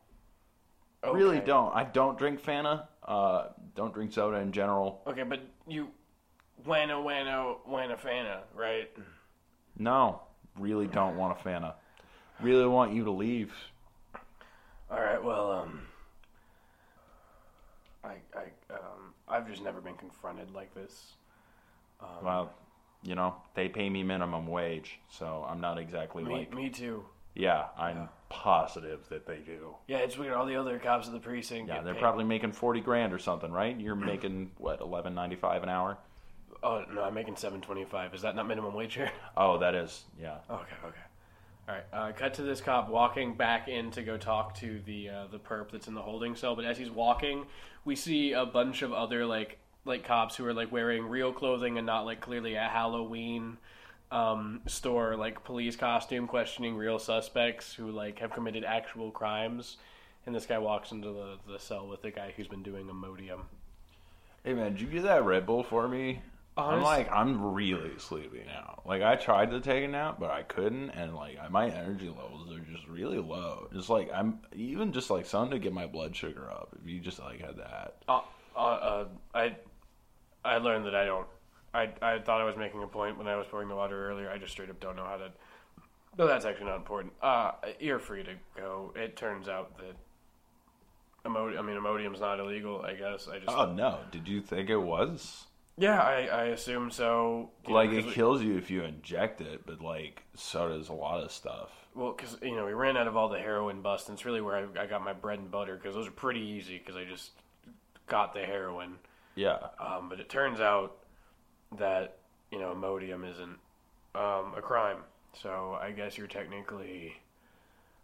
Okay. Really don't. I don't drink Fanta. Uh, don't drink soda in general. Okay, but you wanna wanna wanna fana, right? No, really don't want a Fanta. Really want you to leave. All right. Well, um, I I um I've just never been confronted like this. Well, you know, they pay me minimum wage, so I'm not exactly Me like. me too. Yeah, I'm positive that they do. Yeah, it's weird. All the other cops of the precinct. Yeah, they're paid. probably making forty grand or something, right? You're making what eleven ninety five an hour? Oh no, I'm making seven twenty five. Is that not minimum wage here? <laughs> Oh, that is, yeah. Okay, okay. All right. Uh, cut to this cop walking back in to go talk to the uh, the perp that's in the holding cell. But as he's walking, we see a bunch of other like like cops who are like wearing real clothing and not like clearly a Halloween um, store like police costume, questioning real suspects who like have committed actual crimes. And this guy walks into the, the cell with the guy who's been doing Imodium. Hey man, did you get that Red Bull for me? I'm like, I'm really sleepy now. Like, I tried to take a nap, but I couldn't, and like, my energy levels are just really low. Just like I'm even just like something to get my blood sugar up. If you just like had that, Uh, uh, uh, I I learned that I don't. I I thought I was making a point when I was pouring the water earlier. I just straight up don't know how to. No, that's actually not important. Uh, you're free to go. It turns out that. Imod- I mean, Imodium's not illegal. I guess I just. oh no, did you think it was? yeah, I, I assume so. Like, know, it we- kills you if you inject it, but like so does a lot of stuff. Well, because you know we ran out of all the heroin busts, and it's really where I, I got my bread and butter because those are pretty easy because I just got the heroin. Yeah, Um, but it turns out that you know modium isn't um, a crime, so I guess you're technically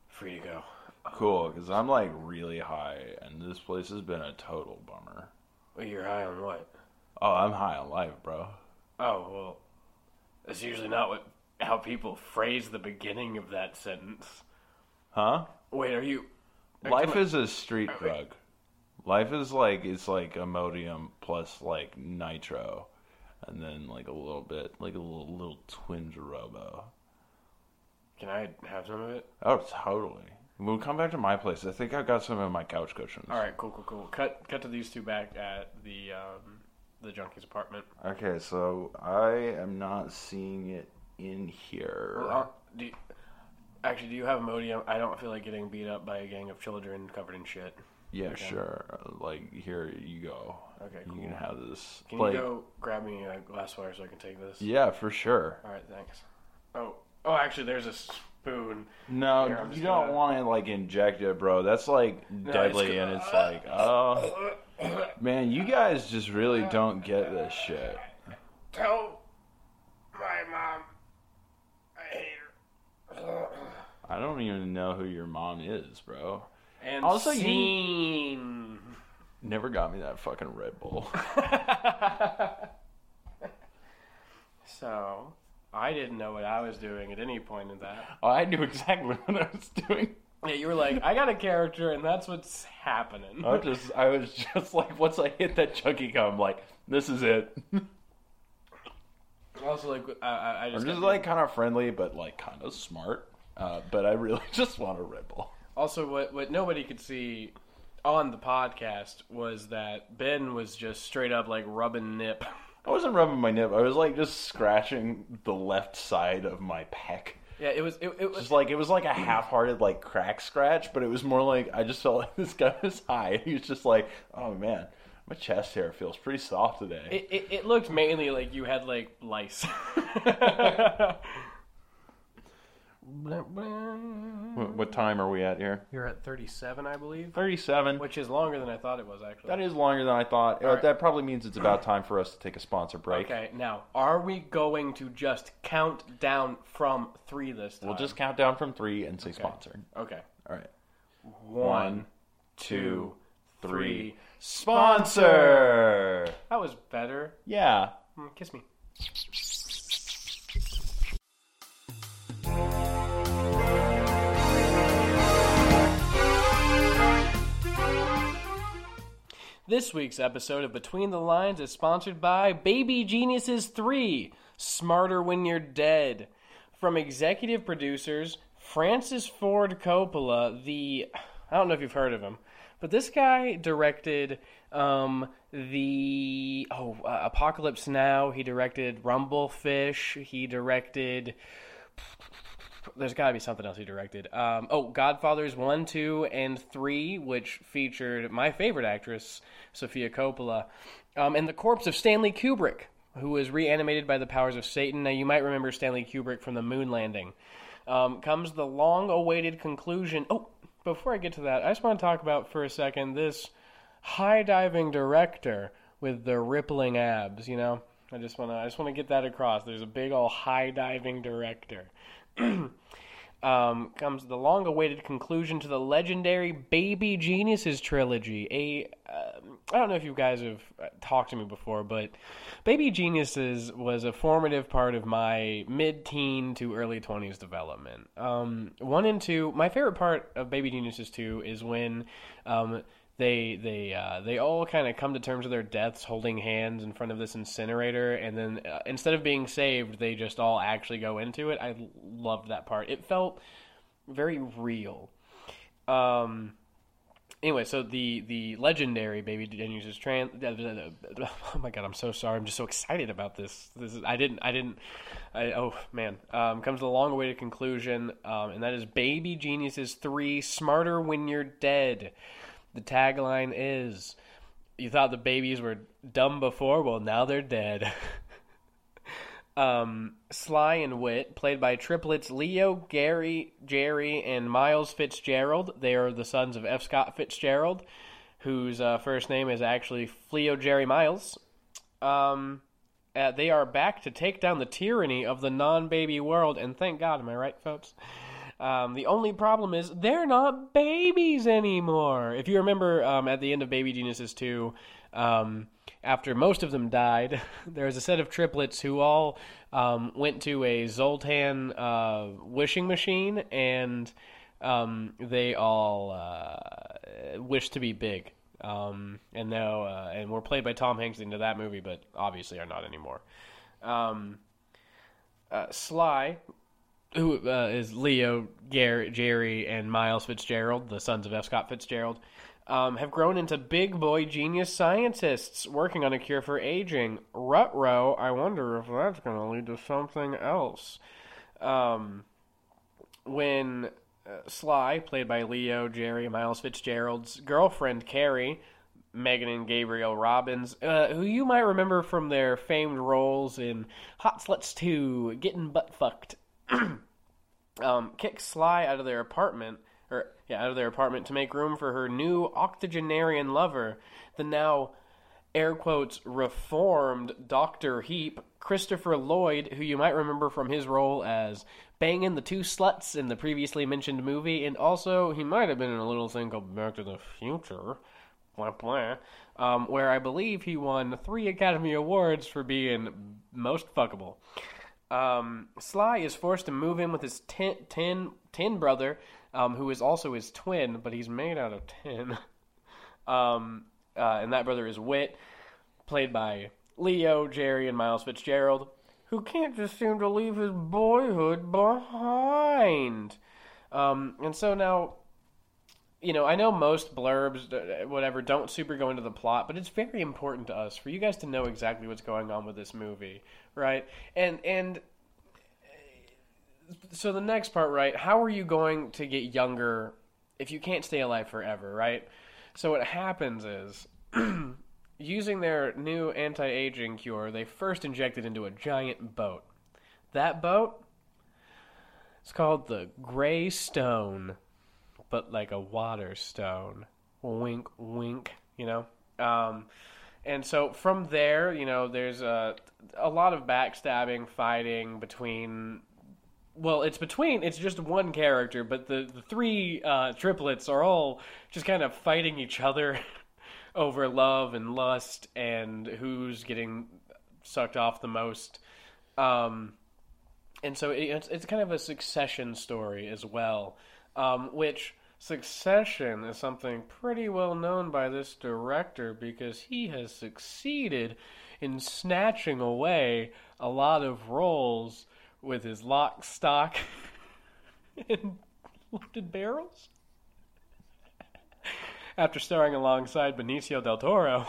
free to go. cool. Because I'm like really high, and this place has been a total bummer. Well, you're high on what? Oh, I'm high on life, bro. Oh well, that's usually not what how people phrase the beginning of that sentence. Huh? Wait, are you? Life is a street drug. Life is like it's like Imodium plus like nitro, and then like a little bit, like a little little twinge of Robo. Can I have some of it? Oh, totally. We'll come back to my place, I think I've got some in my couch cushions. All right, cool, cool, cool. Cut, cut to these two back at the um, the junkie's apartment. Okay, so I am not seeing it in here. Uh, do you, actually, do you have Imodium? I don't feel like getting beat up by a gang of children covered in shit. yeah, okay. sure. Like here you go. Okay, You can have this. Can like, you go grab me a glassware so I can take this? Yeah, for sure. All right, thanks. Oh, oh, actually, there's a spoon. No, Here, you don't gonna- want to like inject it, bro. That's like deadly, it's- and it's like, oh, <coughs> man, you guys just really don't get this shit. Tell my mom I hate her. I don't even know who your mom is, bro. And Also, you- scene. Never got me that fucking Red Bull. <laughs> So, I didn't know what I was doing at any point in that. Oh, I knew exactly <laughs> what I was doing. Yeah, you were like, I got a character, and that's what's happening. I was just, I was just <laughs> like, once I hit that chunky cum, like, this is it. Also, like, I, I, I just I'm just like kind of friendly, but like kind of smart. Uh, but I really just want a Red Bull. Also, what what nobody could see on the podcast was that Ben was just straight up like rubbing nip. I wasn't rubbing my nip. I was like just scratching the left side of my pec. Yeah, it was it, it was Just like it was like a half-hearted like crack scratch, but it was more like I just felt <laughs> like this guy was high. He was just like, "Oh man, my chest hair feels pretty soft today." it, it, it looked mainly like you had like lice. <laughs> <laughs> What, what time are we at here? You're at 37, I believe, Thirty-seven. which is longer than I thought it was actually. That is longer than I thought. Uh, right. That probably means it's about time for us to take a sponsor break. Okay, now are we going to just count down from three this time? We'll just count down from three and say sponsor. okay. All right. One, two, three. Sponsor. That was better. Yeah. Mm, Kiss me. This week's episode of Between the Lines is sponsored by Baby Geniuses 3 Smarter When You're Dead. From executive producers Francis Ford Coppola, the. I don't know if you've heard of him, but this guy directed um, the. Oh, uh, Apocalypse Now. He directed Rumblefish. He directed there's got to be something else he directed. Um, oh, Godfathers 1, 2, and 3, which featured my favorite actress, Sofia Coppola, um, and The Corpse of Stanley Kubrick, who was reanimated by the powers of Satan. Now, you might remember Stanley Kubrick from the moon landing. Um, comes the long awaited conclusion. Oh, before I get to that, I just want to talk about for a second this high diving director with the rippling abs, you know? I just want to I just want to get that across. There's a big old high diving director. <clears throat> um, comes the long awaited conclusion to the legendary Baby Geniuses trilogy. A um, I don't know if you guys have uh, talked to me before, but Baby Geniuses was a formative part of my mid teen to early 20s development. Um, one and two, my favorite part of Baby Geniuses 2 is when. They they uh, they all kind of come to terms with their deaths holding hands in front of this incinerator and then uh, instead of being saved they just all actually go into it i loved that part it felt very real. Um, anyway, so the the legendary Baby Genius's trans. <laughs> Oh my god, I'm so sorry. I'm just so excited about this. This is I didn't I didn't. I, oh man, um, comes to a long awaited conclusion, um, and that is Baby Geniuses three: Smarter when you're dead. The tagline is, "You thought the babies were dumb before, well now they're dead." <laughs> um, Sly and Wit, played by triplets Leo, Gary, Jerry, and Miles Fitzgerald. They are the sons of F. Scott Fitzgerald, whose uh, first name is actually Fleo Jerry Miles. Um, uh, they are back to take down the tyranny of the non-baby world, and thank God, am I right, folks? Um, the only problem is they're not babies anymore. If you remember, um, at the end of Baby Geniuses 2, um, after most of them died, <laughs> there was a set of triplets who all um, went to a Zoltan uh, wishing machine, and um, they all uh, wished to be big. Um, and now, uh, and were played by Tom Hanks into that movie, but obviously are not anymore. Uh, Sly, who uh, is Leo, Gar- Jerry, and Miles Fitzgerald, the sons of F. Scott Fitzgerald, um, have grown into big boy genius scientists working on a cure for aging. Rutro, I wonder if that's going to lead to something else. Um, when uh, Sly, played by Leo, Jerry, Miles Fitzgerald's girlfriend, Carrie, Megan and Gabriel Robbins, uh, who you might remember from their famed roles in Hot Sluts 2, Getting Butt Fucked, <clears throat> um, kick Sly out of their apartment, or yeah, out of their apartment to make room for her new octogenarian lover, the now air quotes reformed Doctor Heep, Christopher Lloyd, who you might remember from his role as banging the two sluts in the previously mentioned movie, and also he might have been in a little thing called Back to the Future, blah blah, um, where I believe he won three Academy Awards for being most fuckable. Um, Sly is forced to move in with his tin, tin, tin brother, um, who is also his twin, but he's made out of tin. <laughs> um, uh, and that brother is Wit, played by Leo, Jerry, and Miles Fitzgerald, who can't just seem to leave his boyhood behind. Um, and so now, you know, I know most blurbs, uh, whatever, don't super go into the plot, but it's very important to us for you guys to know exactly what's going on with this movie, right? And and so the next part, right? How are you going to get younger if you can't stay alive forever, right? So what happens is, <clears throat> using their new anti-aging cure, they first inject it into a giant boat. That boat it's called the Gray Stone, but like a water stone. Wink, wink. You know. Um, and so from there, you know, there's a a lot of backstabbing, fighting between well, it's between it's just one character, but the the three uh, triplets are all just kind of fighting each other <laughs> over love and lust and who's getting sucked off the most. Um, and so it, it's it's kind of a succession story as well, um, which succession is something pretty well known by this director because he has succeeded in snatching away a lot of roles with his lock, stock, <laughs> and loaded barrels. After starring alongside Benicio del Toro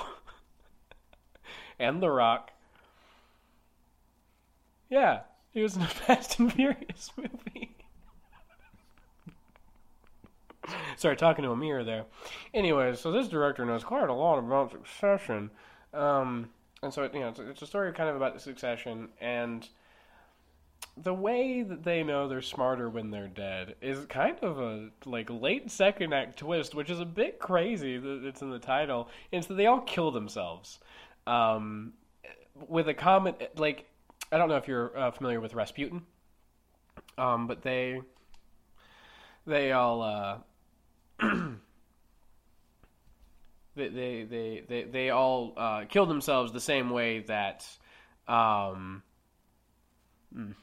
and The Rock. Yeah, he was in a Fast and Furious <laughs> movie. <laughs> Sorry, talking to a mirror there. Anyway, so this director knows quite a lot about Succession. Um, and so, you know, it's, it's a story kind of about the Succession, and the way that they know they're smarter when they're dead is kind of a like late second act twist, which is a bit crazy that it's in the title. And so they all kill themselves. Um, with a comment like I don't know if you're uh, familiar with Rasputin, um, but they they all uh, <clears throat> they, they they they they all uh, kill themselves the same way that um, mm,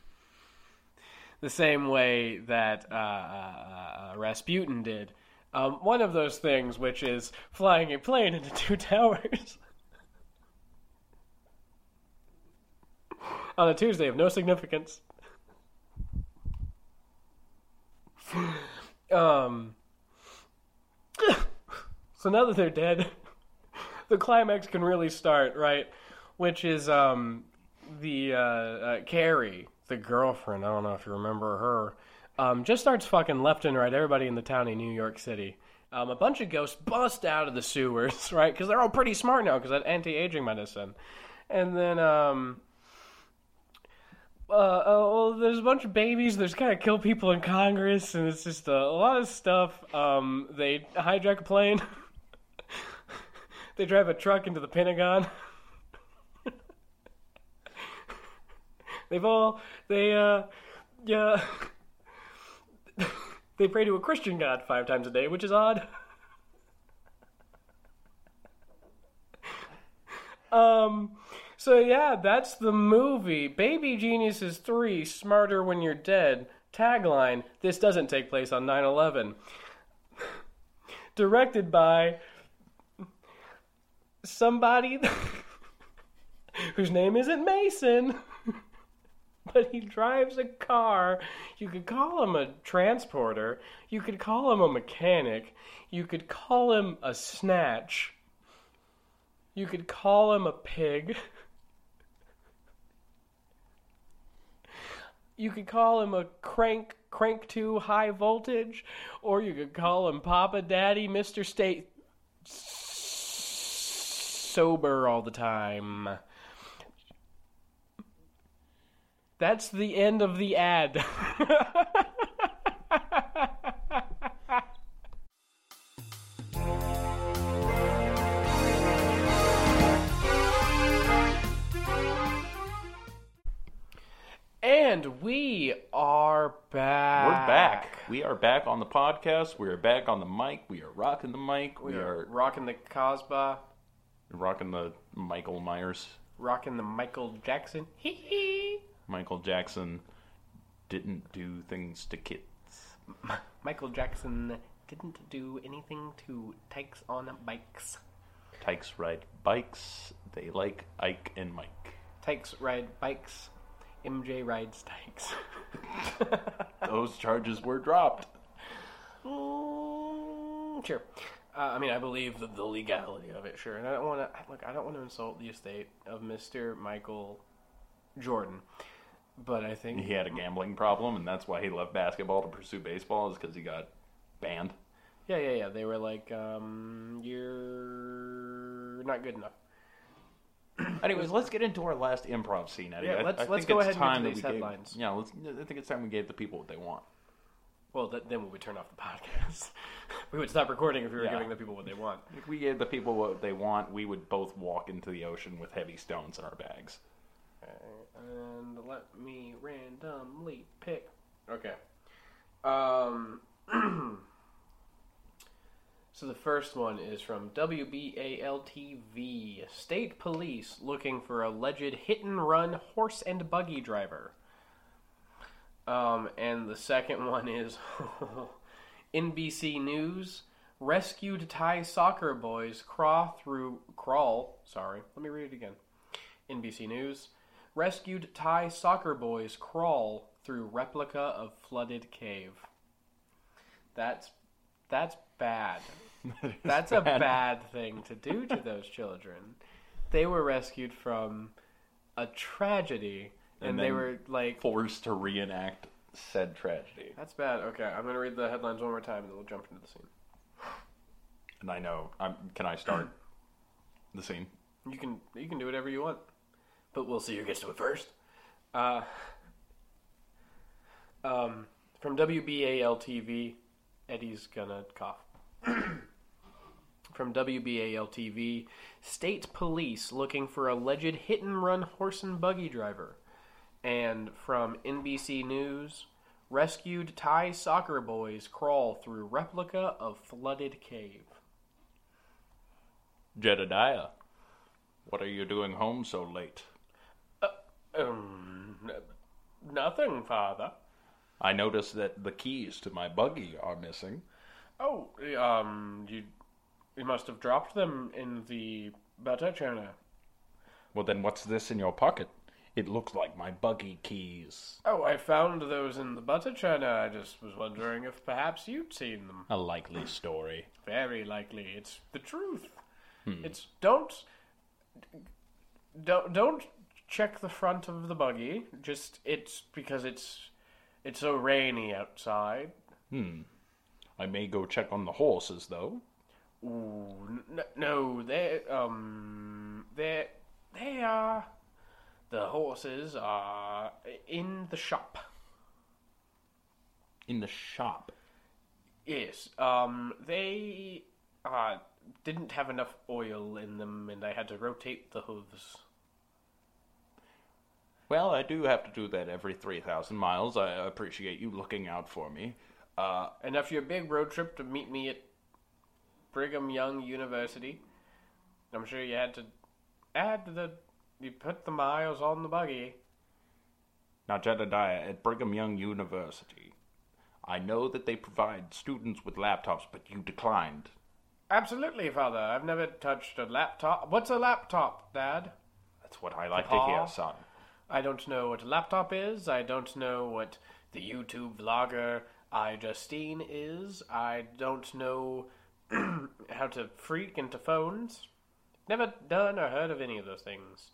the same way that uh, uh, uh, Rasputin did. Um, one of those things, which is flying a plane into two <laughs> towers. on a Tuesday of no significance. <laughs> Um. So now that they're dead, the climax can really start, right? Which is um the uh, uh Carrie, the girlfriend. I don't know if you remember her. Um, just starts fucking left and right everybody in the town in New York City. Um, a bunch of ghosts bust out of the sewers, <laughs> right? Because they're all pretty smart now because that anti-aging medicine. And then um, uh, oh, there's a bunch of babies. There's kind of kill people in Congress, and it's just a, a lot of stuff. Um, they hijack a plane. <laughs> they drive a truck into the Pentagon. <laughs> They've all they uh yeah <laughs> they pray to a Christian god five times a day, which is odd. um so yeah, that's the movie. Baby Geniuses 3, Smarter When You're Dead. Tagline, this doesn't take place on 9/11. <laughs> Directed by somebody <laughs> whose name isn't Mason. <laughs> but he drives a car. You could call him a transporter. You could call him a mechanic. You could call him a snatch. You could call him a pig. You could call him a crank, crank two high voltage, or you could call him Papa Daddy, Mr. State sober all the time. That's the end of the ad. <laughs> and we are back. We're back. We are back on the podcast. We are back on the mic. We are rocking the mic. We, We are are rocking the Casbah, rocking the Michael Myers. rocking the Michael Jackson. <laughs> Hee hee. Michael Jackson didn't do things to kids. <laughs> Michael Jackson didn't do anything to takes on bikes. Tykes ride bikes. They like Ike and Mike. Takes ride bikes. MJ rides takes. <laughs> Those charges were dropped. Mm, sure. Uh, I mean, I believe the, the legality of it, sure. And I don't want to look. I don't want to insult the estate of Mister Michael Jordan, but I think He had a gambling problem, and that's why he left basketball to pursue baseball, is because he got banned. yeah, yeah, yeah. They were like, um, "You're not good enough." Anyways, let's get into our last improv scene, Eddie. Yeah, I- let's- I let's think go it's ahead and get time that these gave- headlines. yeah, let's, I think it's time we gave the people what they want. Well, th- then we would turn off the podcast. <laughs> we would stop recording if we were Yeah. giving the people what they want. If we gave the people what they want, we would both walk into the ocean with heavy stones in our bags. And let me randomly pick. Okay. Um. <clears throat> so the first one is from WBAL-TV. State police looking for alleged hit and run horse and buggy driver. Um, and the second one is <laughs> NBC News. Rescued Thai soccer boys crawl through crawl. Sorry, let me read it again. NBC News. Rescued Thai soccer boys crawl through replica of flooded cave. That's that's bad. <laughs> That's a bad thing to do to <laughs> those children. They were rescued from a tragedy and, And they were like Forced to reenact said tragedy. that's bad. Okay, I'm going to read the headlines one more time and then we'll jump into the scene. And I know. I'm, can I start <clears throat> the scene? You can you can do whatever you want, but we'll see who gets to it first. Uh, um, from WBAL TV, Eddie's gonna cough. <clears throat> from WBAL TV, state police looking for alleged hit and run horse and buggy driver, and from NBC News, rescued Thai soccer boys crawl through replica of flooded cave. Jedediah, what are you doing home so late? Um, nothing, father. I noticed that the keys to my buggy are missing. Oh, um, you you must have dropped them in the butter churner. Well, then what's this in your pocket? It looks like my buggy keys. Oh, I found those in the butter churner. I just was wondering if perhaps you'd seen them. A likely story. Very likely, it's the truth. It's don't don't don't check the front of the buggy. Just it's because it's it's so rainy outside. Hmm. I may go check on the horses, though. Ooh, n- no, they um they they are the horses are in the shop. In the shop. Yes, um they uh didn't have enough oil in them, and I had to rotate the hooves. Well, I do have to do that every 3,000 miles. I appreciate you looking out for me. Uh, Enough for your big road trip to meet me at Brigham Young University. I'm sure you had to add the you put the miles on the buggy. now, Jedediah, at Brigham Young University, I know that they provide students with laptops, but you declined. Absolutely, father. I've never touched a laptop. What's a laptop, Dad? That's what I like to hear, son. I don't know what a laptop is. I don't know what the YouTube vlogger iJustine is. I don't know <clears throat> how to freak into phones. Never done or heard of any of those things.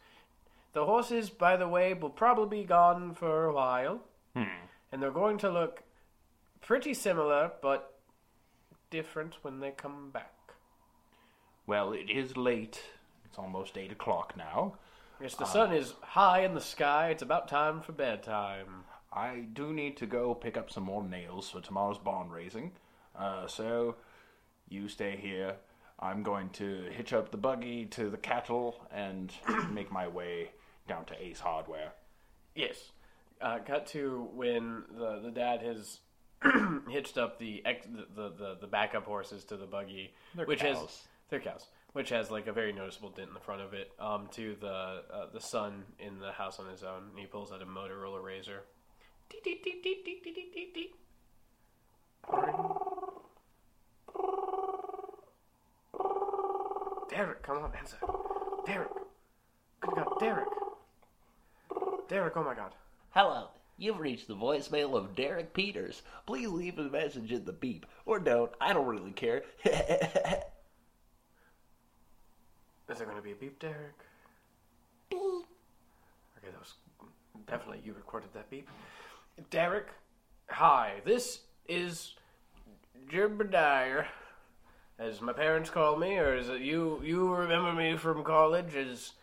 The horses, by the way, will probably be gone for a while. Hmm. And they're going to look pretty similar, but different when they come back. Well, it is late. It's almost 8 o'clock now. Yes, the sun is high in the sky. It's about time for bedtime. I do need to go pick up some more nails for tomorrow's barn raising. Uh, so, you stay here. I'm going to hitch up the buggy to the cattle and <coughs> make my way down to Ace Hardware. Yes. Uh, cut to when the, the dad has <coughs> hitched up the, ex, the, the, the backup horses to the buggy, They're which has cows. they're cows, which has like a very noticeable dent in the front of it, um, to the uh, the son in the house on his own, and he pulls out a Motorola Razr. Derek, come on, answer. Derek, good God, Derek, Derek, oh my God. Hello. You've reached the voicemail of Derek Peters. Please leave a message in the beep, or don't. I don't really care. <laughs> Is there going to be a beep, Derek? Beep. Okay, that was definitely you recorded that beep. Derek, hi. This is Jebediah, as my parents call me, or is it you? You remember me from college as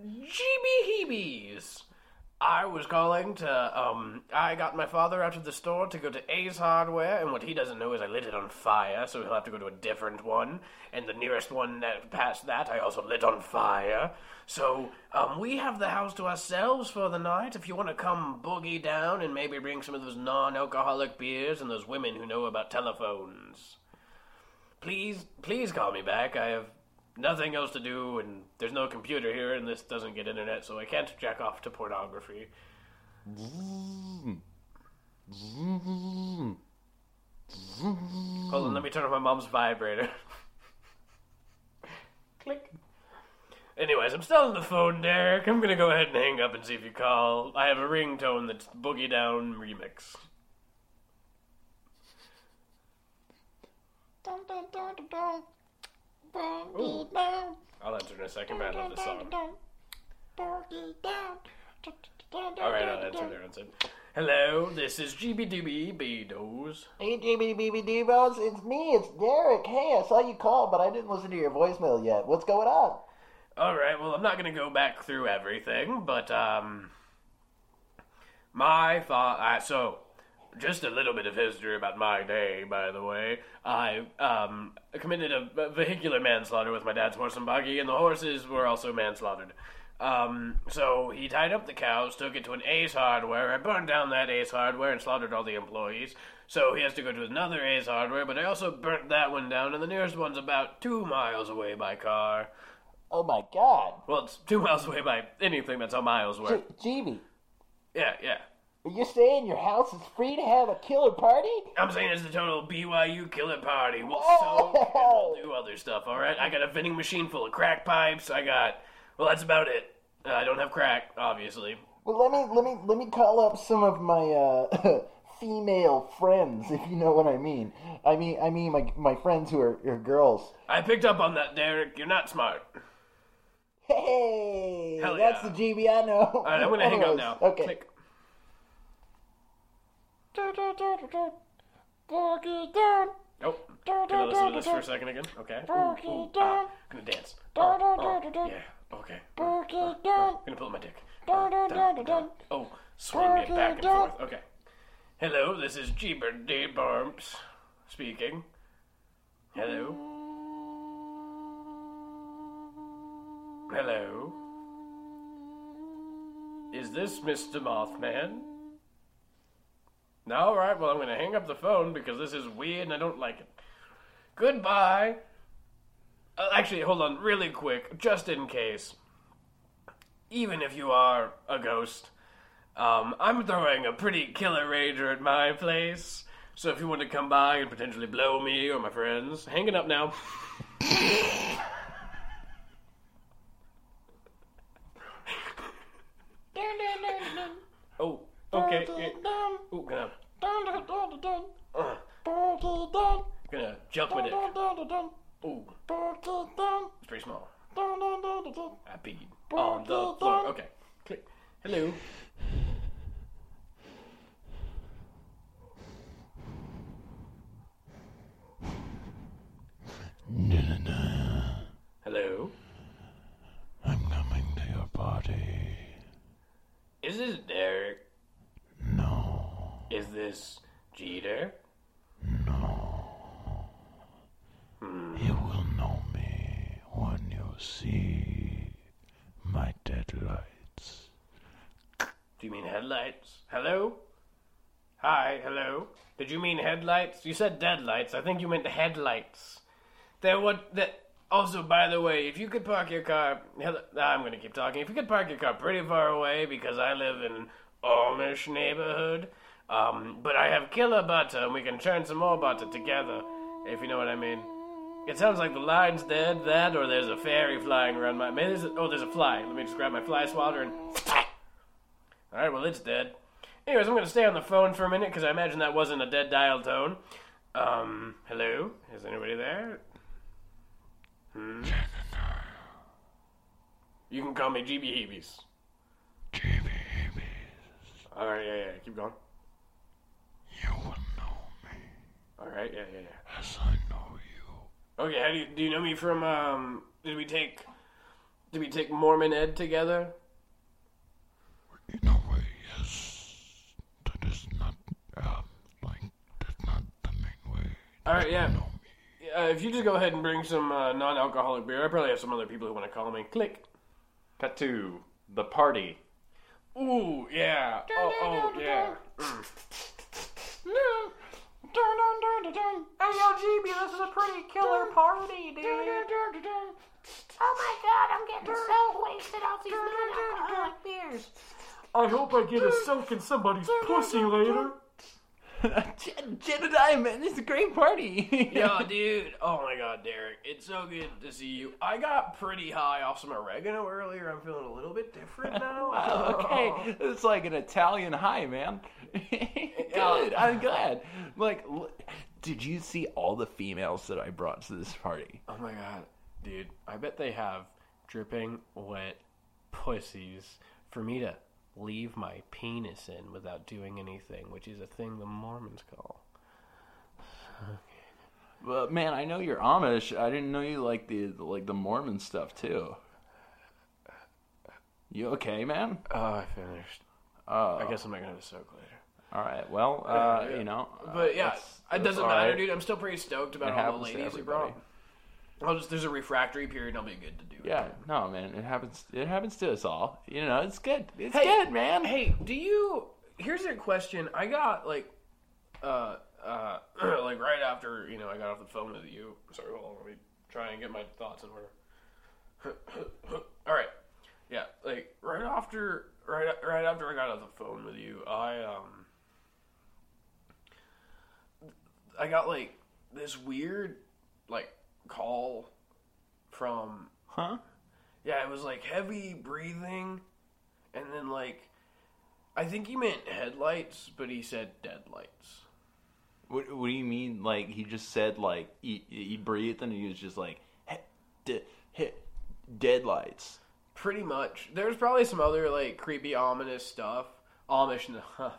GB Heebies. I was calling to, um, I got my father out of the store to go to Ace Hardware, and what he doesn't know is I lit it on fire, so he'll have to go to a different one. And the nearest one that past that, I also lit on fire. So, um, we have the house to ourselves for the night. If you want to come boogie down and maybe bring some of those non alcoholic beers and those women who know about telephones. Please, please call me back. I have nothing else to do, and there's no computer here, and this doesn't get internet, so I can't jack off to pornography. <laughs> Hold on, let me turn on my mom's vibrator. <laughs> Click. Anyways, I'm still on the phone, Derek. I'm gonna go ahead and hang up and see if you call. I have a ringtone that's Boogie Down Remix. Ooh. I'll answer in a second, but I love this song. Alright, I'll answer there. Answer. Hello, this is GB Dooby Beados. hey, JBDBDBos, it's me, it's Derek. Hey, I saw you call, but I didn't listen to your voicemail yet. What's going on? Alright, well, I'm not gonna go back through everything, but, um. My thought. Uh, so, just a little bit of history about my day, by the way. I, um, committed a vehicular manslaughter with my dad's horse and buggy, and the horses were also manslaughtered. Um, so he tied up the cows, took it to an Ace Hardware. I burned down that Ace Hardware and slaughtered all the employees. So he has to go to another Ace Hardware, but I also burnt that one down, and the nearest one's about two miles away by car. Oh my god. Well, it's two miles away by anything that's a miles work. Jimmy, Yeah, yeah. You're saying your house is free to have a killer party? I'm saying it's the total BYU killer party. We'll sew and we'll do other stuff, alright? I got a vending machine full of crack pipes. I got. Well, that's about it. I don't have crack, obviously. Well, let me let me let me call up some of my uh, <laughs> female friends, if you know what I mean. I mean I mean my my friends who are, are girls. I picked up on that, Derek. You're not smart. Hey, Hell that's yeah. the GB I know. All right, I'm gonna <laughs> hang up now. Okay. Click. Oh, gonna listen to this for a second again. Okay. Ooh, ooh, ah, gonna dance. Oh, oh, yeah. Okay. Mm, uh, gonna pull my dick. Uh, dun, dun. Oh, swing it back and forth. Okay. Hello, this is Jeeber D. Bumps speaking. Hello. Hello. Is this Mr. Mothman? No, alright, well, I'm gonna hang up the phone because this is weird and I don't like it. Goodbye. Uh, actually, hold on, really quick, just in case. Even if you are a ghost, um, I'm throwing a pretty killer rager at my place. So if you want to come by and potentially blow me or my friends, hanging up now. <laughs> Oh, okay. Yeah. Ooh, gonna, uh, gonna jump with it. Ooh, it's pretty small. I peed on the floor. Okay, click. Hello. Hello. I'm coming to your party. Is this Derek? Is this Jeter? No. Hmm. You will know me when you see my deadlights. Do you mean headlights? Hello? Hi, hello. Did you mean headlights? You said deadlights. I think you meant headlights. There what that also by the way, if you could park your car I'm gonna keep talking. If you could park your car pretty far away because I live in an Amish neighborhood. Um, but I have killer butter and we can churn some more butter together, if you know what I mean. It sounds like the line's dead, that, or there's a fairy flying around my. Maybe there's a, oh, there's a fly. Let me just grab my fly swatter and. Alright, well, it's dead. Anyways, I'm to stay on the phone for a minute because I imagine that wasn't a dead dial tone. Um, hello? Is anybody there? Hmm? You can call me GB Heebies. GB Heebies. Alright, yeah, yeah, keep going. You will know me Alright, yeah, yeah, yeah. as I know you. Okay, how do you, do you know me from, um, did we take, did we take Mormon Ed together? In a way, yes. That is not, uh, like, that's not the main way. Alright, yeah. Know me. Uh, if you just go ahead and bring some uh, non-alcoholic beer, I probably have some other people who want to call me. Click. Cut to the party. Ooh, yeah. Oh, oh, yeah. Hey, yo, GB, this is a pretty killer party, dude. Oh my god, I'm getting so wasted off these non-alcoholic beers. I hope I get a soak in somebody's pussy later. Jedediah, man, this is a great party. <laughs> Yo, <laughs> dude. Oh my god, Derek. It's so good to see you. I got pretty high off some oregano earlier. I'm feeling a little bit different <laughs> now. Wow, okay, it's like an Italian high, man. Good, I'm glad. Like, l- did you see all the females that I brought to this party? Oh my god, dude. I bet they have dripping wet pussies for me to leave my penis in without doing anything, which is a thing the Mormons call. <sighs> But man, I know you're Amish. I didn't know you like the like the Mormon stuff too. You okay, man? Oh, I finished. Uh, I guess I'm not gonna have a soak later. all right. Well, uh, you know. uh, But yeah, that's- it doesn't matter, right. dude. I'm still pretty stoked about It all the ladies you brought. I'll just there's a refractory period. and I'll be good to do. it. Yeah, no, man. It happens. It happens to us all. You know, it's good. It's Hey, good, man. Hey, do you? Here's a question. I got like, uh, uh, <clears throat> like right after you know I got off the phone with you. Sorry, hold on. Let me try and get my thoughts in order. <clears throat> All right. Yeah, like right after, right, right after I got off the phone with you, I um, I got like this weird like call from Huh? Yeah, it was like heavy breathing, and then like, I think he meant headlights, but he said deadlights. What, what do you mean? Like he just said like he, he breathed and he was just like hit, de, deadlights. Pretty much. There's probably some other like creepy, ominous stuff. Amish <laughs> stuff.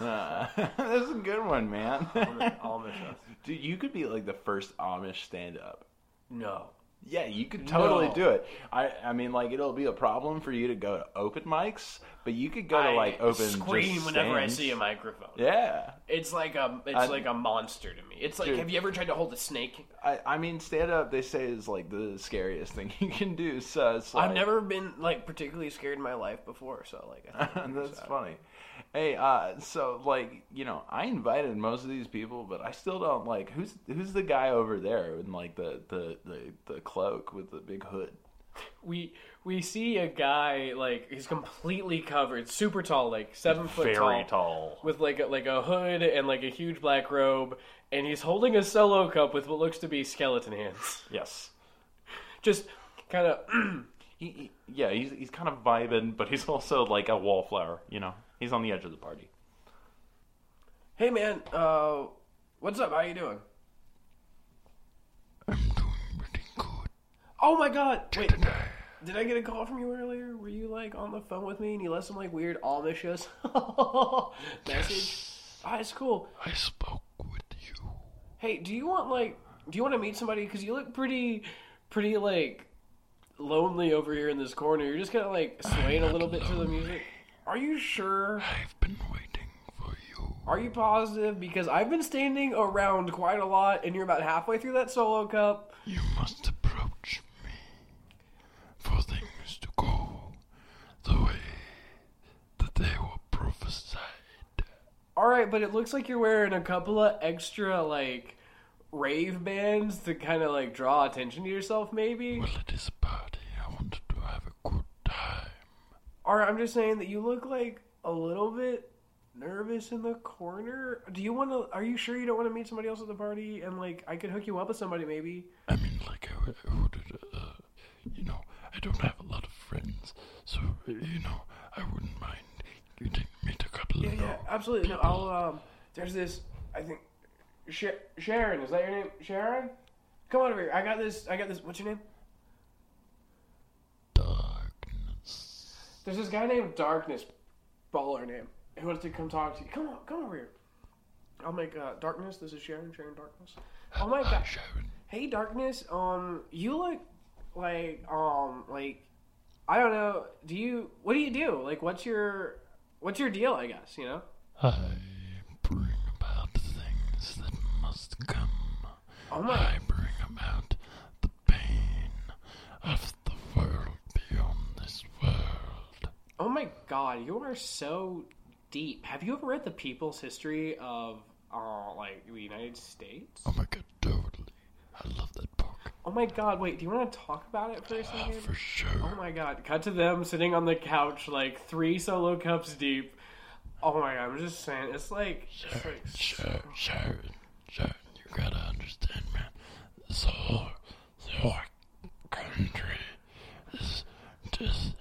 Uh, <laughs> that's a good one, man. Amish stuff. Dude, you could be like the first Amish stand up. No. Yeah, you could totally No. do it. I I mean, like it'll be a problem for you to go to open mics, but you could go to like I open scream whenever I see a microphone. Yeah, It's like a it's I- like a monster to me. It's like Dude. have you ever tried to hold a snake? I I mean, stand up they say is like the scariest thing <laughs> you can do. So it's like I've never been like particularly scared in my life before, so like I think <laughs> That's funny. Hey, uh, so like you know, I invited most of these people, but I still don't like who's who's the guy over there in like the the the, the cloak with the big hood. We we see a guy like he's completely covered, super tall, like seven foot Very tall. with like a, like a hood and like a huge black robe, and he's holding a solo cup with what looks to be skeleton hands. <laughs> Yes. Just kind of <clears throat> He, he- yeah, he's he's kind of vibing, but he's also like a wallflower. You know, he's on the edge of the party. Hey man, uh, what's up? How you doing? I'm doing pretty good Oh my god! Wait, did I get a call from you earlier? Were you like on the phone with me and you left some like weird Amishish <laughs> message? Ah, it's cool. I spoke with you. Hey, do you want like, do you want to meet somebody? Because you look pretty, pretty like lonely over here in this corner. You're just kind of like swaying a little bit to the music. Are you sure? I've been waiting for you. Are you positive? Because I've been standing around quite a lot, and you're about halfway through that solo cup. You must approach me for things to go the way that they were prophesied. All right, but it looks like you're wearing a couple of extra like rave bands to kind of like draw attention to yourself, maybe. Well, it is a party. I wanted to have a good time. Or I'm just saying that you look like a little bit nervous in the corner. Do you want to? Are you sure you don't want to meet somebody else at the party? And like, I could hook you up with somebody, maybe. I mean, like, I, would- I would, uh, you know, I don't have a lot of friends, so, you know, I wouldn't mind getting meet a couple Yeah, of yeah, absolutely. No, I'll. Um, there's this. I think. Sh- Sharon, is that your name? Sharon, come on over here. I got this. I got this. What's your name? darkness. There's this guy named Darkness, baller name, who wants to come talk to you. Come on, come over here. I'll make uh, Darkness. This is Sharon. Sharon Darkness. Oh my god. Sharon. Hey, Darkness. Um, you look like um like I don't know. Do you? What do you do? Like, what's your what's your deal? I guess you know. I bring about things that must come. Oh my. I bring about the pain of the world beyond this world. Oh my god, you are so deep. Have you ever read the People's History of uh like the United States? Oh my god, totally. I love that book. Oh my god, wait, do you want to talk about it for a Uh, second? for sure. Oh my god, cut to them sitting on the couch like three solo cups deep. Oh my god, I'm just saying, it's like, it's like Sharon, Sharon, Sharon, you gotta understand, man. This whole, this whole country is just,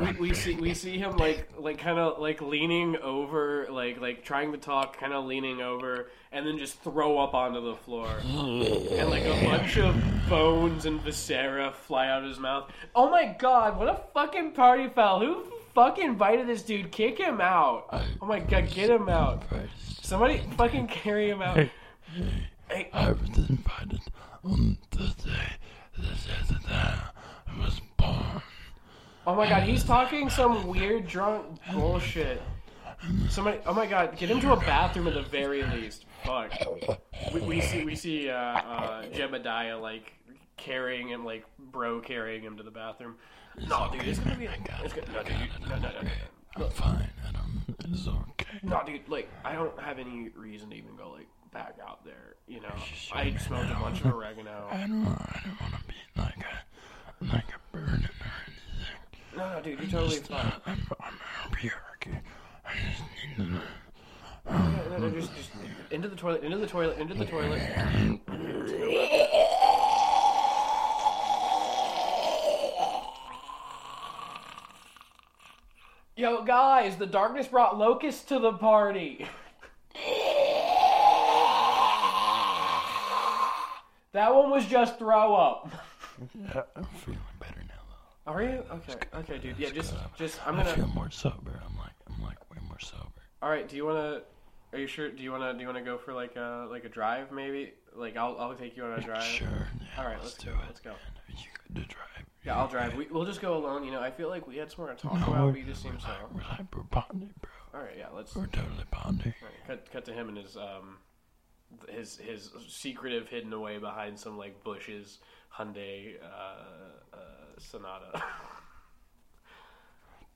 we, we see we see him like like kind of like leaning over like like trying to talk kind of leaning over and then just throw up onto the floor. And like a bunch of bones and viscera fly out of his mouth. Oh my god what a fucking party foul. Who fucking invited this dude? Kick him out. Oh my god get him out. Somebody fucking carry him out. Hey. I was invited on the day, the day that I was born. Oh my god, he's talking some weird drunk bullshit. Somebody, oh my god, get him to a bathroom at the very least. Fuck. We, we see, we see uh, uh, Jebediah like carrying him, like bro carrying him to the bathroom. No, dude, it's gonna be. It's gonna, no, dude, no, no, no, no, I'm fine. Don't, it's okay. no, dude. Like, I don't have any reason to even go like back out there. You know, I smoked a bunch of oregano. I don't, I don't want to be like a, like a burden or. No, no, dude, you're totally fine. I'm, I'm happy. Okay. I just need to. Know. No, no, no, just, just into the toilet, into the toilet, into the toilet. Yo, guys, the darkness brought locusts to the party. that one was just throw up. I'm feeling bad. Are you? Okay, okay, dude. Yeah, just, just, I'm gonna. Feel more sober. I'm like, I'm like way more sober. All right, do you wanna? Are you sure? Do you wanna? Do you wanna go for like a like a drive maybe? Like I'll I'll take you on a drive. Sure. Yeah, All right, let's, let's do go, it. let's go. You good to drive? Yeah, I'll drive. We, we'll just go alone. You know, I feel like we had some more to talk No, about, but you just seem so. we're like we're bonding, bro. All right, yeah. Let's We're totally bonding. Alright, cut cut to him and his um his his secretive hidden away behind some like bushes Hyundai uh, uh, Sonata. <laughs>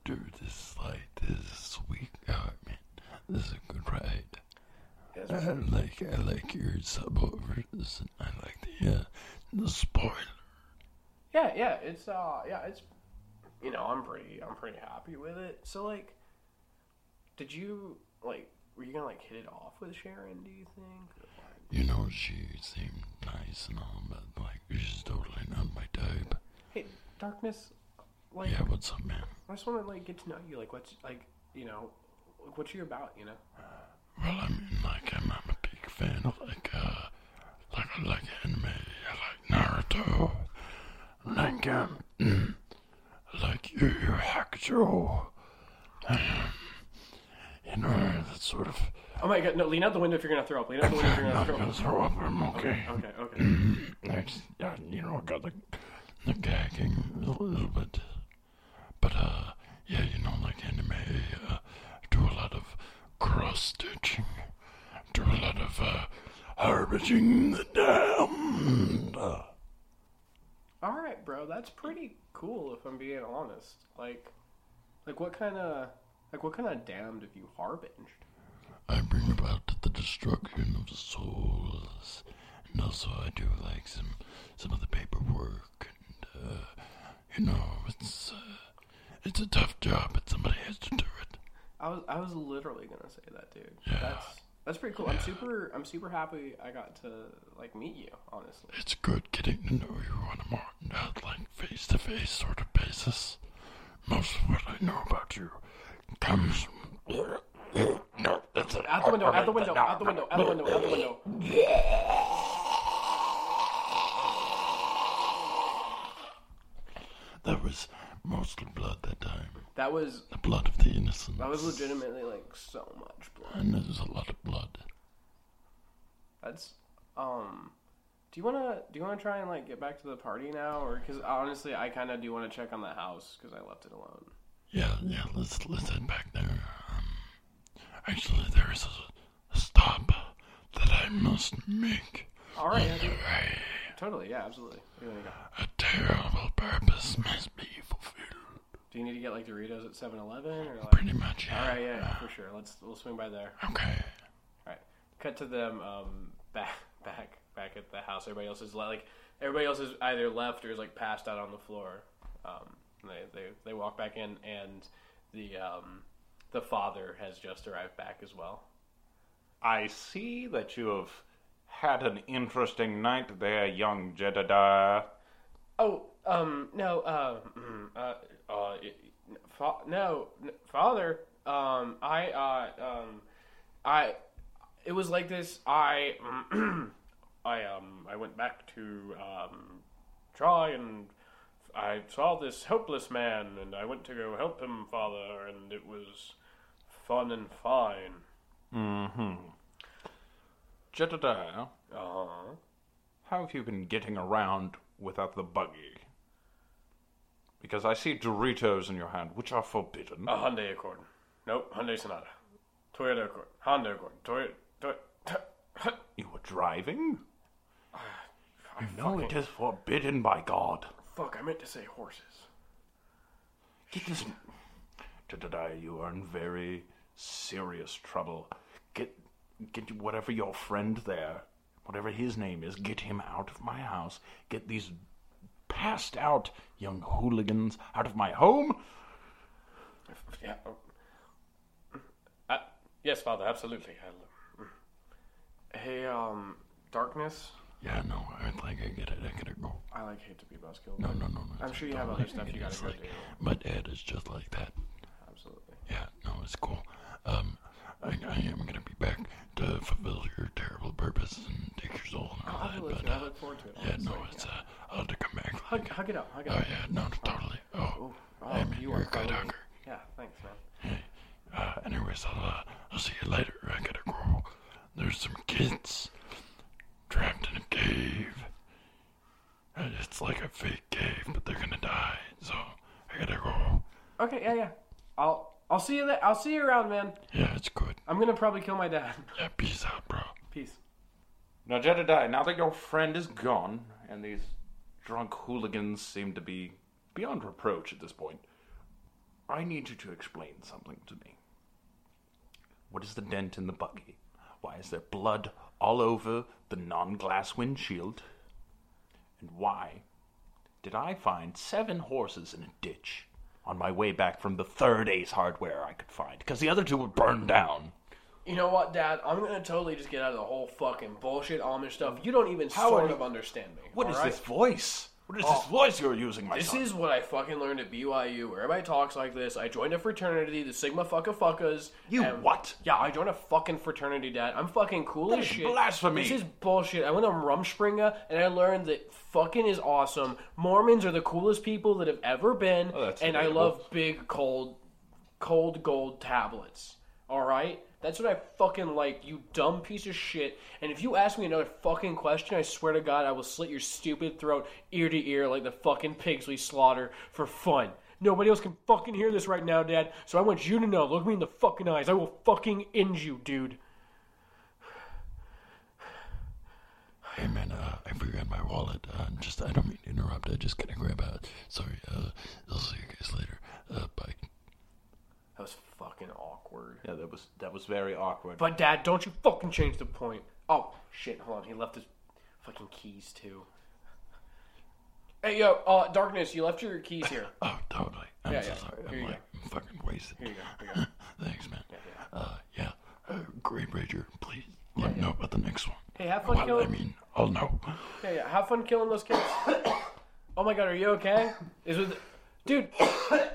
Dude, this is like this is sweet. Oh man, this is a good ride. I like I like your subwoofers and I like the uh, the spoiler. yeah, yeah, it's uh yeah, it's you know, I'm pretty I'm pretty happy with it. So like did you like were you gonna like hit it off with Sharon, do you think? You know, she seemed nice and all, but like she's totally not my type. Hey, Darkness, like Yeah, what's up, man? I just wanna like get to know you, like what's like you know like, what you're about, you know? Well, I mean, like I'm, I'm a big fan of like uh, like I like anime. I like Naruto. Like um, <clears throat> like Yu Yu Hakusho. Um, you know, that sort of. Oh my god, no, lean out the window if you're gonna throw up. Lean out the window if you're <laughs> I'm gonna not throw gonna up. throw up. I'm okay. Okay, okay. Next, <clears throat> yeah, you know, I got the gagging a little bit. But, uh, yeah, you know, like anime, uh, do a lot of cross stitching, do a lot of, uh, harvesting the damned. All right, bro. That's pretty cool. If I'm being honest, like, like what kind of, like what kind of damned have you harbinged? I bring about the destruction of the souls, and also I do like some some of the paperwork, uh, you know, it's uh, it's a tough job, but somebody has to do it. I was, I was literally gonna say that, dude. Yeah. That's that's pretty cool. I'm super, I'm super happy I got to like meet you. Honestly, It's good getting to know you on a more uh, like face to face sort of basis. Most of what I know about you comes. No, that's it. out the window, out the window, out the window, out the window, out the window. That was mostly blood that time. That was, The blood of the innocent. that was legitimately like so much blood. And there's a lot of blood. That's, um. Do you wanna do you wanna try and like get back to the party now, or because honestly, I kind of do want to check on the house because I left it alone. Yeah, yeah. Let's let's head back there. Um, actually, there is a, a stop that I must make. All right, yeah, totally, yeah, absolutely. Where do go? A terrible purpose must be fulfilled. Do you need to get like Doritos at 7-Eleven or like? Pretty much. Yeah. All right, yeah, yeah, for sure. Let's we'll swing by there. Okay. All right, cut to them um, back <laughs> back back at the house. Everybody else is le- like everybody else is either left or is like passed out on the floor. Um, they, they they walk back in, and the um, the father has just arrived back as well. I see that you have had an interesting night there, young Jedediah. Oh, um, no, uh, mm, uh, fa- no, n- father, um, I, uh, um, I, it was like this. I, <clears throat> I, um, I went back to, um, try and I saw this helpless man, and I went to go help him, father, and it was fun and fine. Mm-hmm. Jedediah, Uh huh. how have you been getting around without the buggy? Because I see Doritos in your hand, which are forbidden. A Hyundai Accord. Nope, Hyundai Sonata. Toyota Accord. Honda Accord. Toyota. You were driving? <sighs> I No, fucking- it is forbidden by God. Fuck, I meant to say horses. Get this. Jedediah, you are in very serious trouble. Get, get whatever your friend there, whatever his name is, get him out of my house. Get these passed out young hooligans out of my home. Yeah. oh. Uh, yes, Father, absolutely. I'll, uh, Hey, um, Darkness. Yeah, no, I think I get it. I gotta go. I like hate to be buzzkill. No, no, no, no. I'm sure you have other stuff you gotta It's go like, do. My dad is just like that. Absolutely. yeah, no, it's cool. Um, I, I am gonna be back to fulfill your terrible purpose and take your soul and all I'll that. But you. I uh, look forward to it. yeah, honestly. no, it's uh, I'll have to come back. Hug, hug it up. Hug it Oh up. yeah, no, totally. Oh, Oh, hey man, you you're are a good totally- hugger. Yeah, thanks, man. Uh, anyways, I'll uh, I'll see you later. I gotta go. There's some kids trapped in a cave. It's like a fake cave, but they're gonna die. So I gotta go. Okay, yeah, yeah. I'll I'll see you there. I'll see you around, man. Yeah, it's good. I'm gonna probably kill my dad. <laughs> Yeah, peace out, bro. Peace. Now, Jedediah, now that your friend is gone, and these drunk hooligans seem to be beyond reproach at this point, I need you to explain something to me. What is the dent in the buggy? Why is there blood all over the non glass windshield? And why did I find seven horses in a ditch on my way back from the third Ace Hardware I could find? Because the other two were burned down. You know what, Dad? I'm gonna totally just get out of the whole fucking bullshit Amish stuff. You don't even How sort are you- of understand me. What is alright? this voice? What is this oh. voice you're using, my This son? is what I fucking learned at BYU, where everybody talks like this. I joined a fraternity, the Sigma Fucka Fuckas. You and- what? Yeah, I joined a fucking fraternity, Dad. I'm fucking cool as is shit. blasphemy. This is bullshit. I went on Rumspringa and I learned that fucking is awesome. Mormons are the coolest people that have ever been, Oh, that's and I debatable. love big cold, cold gold tablets. All right. That's what I fucking like, you dumb piece of shit. And if you ask me another fucking question, I swear to God, I will slit your stupid throat ear to ear like the fucking pigs we slaughter for fun. Nobody else can fucking hear this right now, Dad. So I want you to know. Look me in the fucking eyes. I will fucking end you, dude. Hey man, uh, I forgot my wallet. Uh, just I don't mean to interrupt. I just gotta grab out. Sorry. Uh, I'll see you guys later. Uh, bye. That was fucking awkward. Yeah, that was that was very awkward. But Dad, don't you fucking change the point. Oh shit! Hold on, he left his fucking keys too. Hey yo, uh, darkness, you left your keys here. <laughs> Oh, totally. I'm Yeah, so yeah. sorry. Here I'm like I'm fucking wasted. Here you go. <laughs> Here you go. Thanks, man. Uh, yeah. Uh, Great Rager, please let me know about the next one. Hey, have fun Well, I killing. mean, I'll know. Yeah, yeah. Have fun killing those kids. <coughs> oh my god, are you okay? Is with, dude?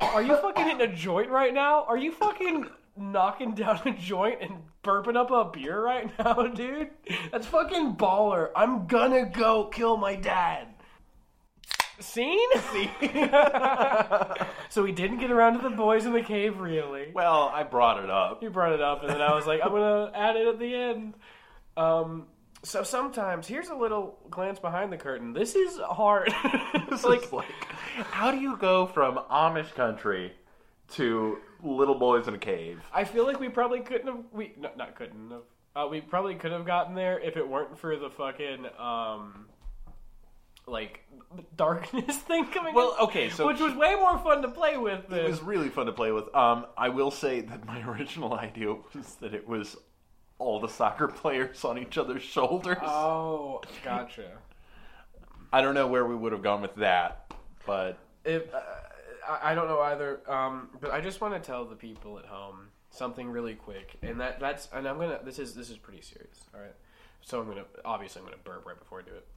Are you fucking hitting a joint right now? Are you fucking knocking down a joint and burping up a beer right <laughs> now, dude? That's fucking baller. I'm gonna go kill my dad. Scene? <laughs> so we didn't get around to the boys in the cave, really. well, I brought it up. You brought it up, and then I was like, I'm gonna add it at the end. Um, so sometimes here's a little glance behind the curtain. This is hard. <laughs> it's <laughs> like, like, how do you go from Amish country to little boys in a cave? I feel like we probably couldn't have. We no, not couldn't have. Uh, we probably could have gotten there if it weren't for the fucking um, like darkness <laughs> thing coming. Well, up, okay, so which was way more fun to play with. Than, It was really fun to play with. Um, I will say that my original idea was that it was all the soccer <laughs> players on each other's shoulders. oh, gotcha. <laughs> I don't know where we would have gone with that, but If uh, I, don't know either, um, but I just want to tell the people at home something really quick, and that that's and I'm gonna this is this is pretty serious. All right, so I'm gonna obviously I'm gonna burp right before I do it.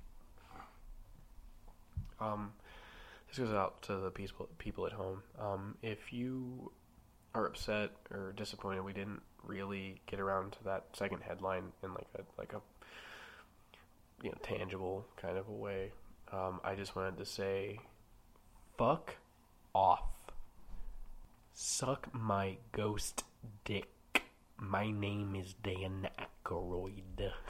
Um, this goes out to the people people at home. Um, if you are upset or disappointed, we didn't really get around to that second headline in like a like a you know tangible kind of a way. Um, I just wanted to say fuck off. Suck my ghost dick. My name is Dan Aykroyd. <laughs>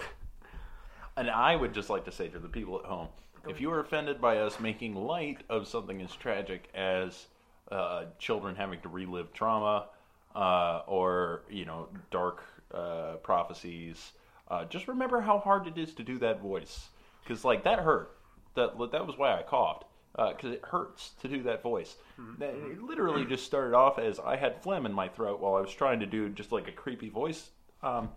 And I would just like to say to the people at home, if you are offended by us making light of something as tragic as uh, children having to relive trauma uh, or you know dark uh, prophecies, uh, just remember how hard it is to do that voice because like that hurt. That that was why I coughed because it hurts to do that voice. That- It literally just started off as I had phlegm in my throat while I was trying to do just like a creepy voice. Um,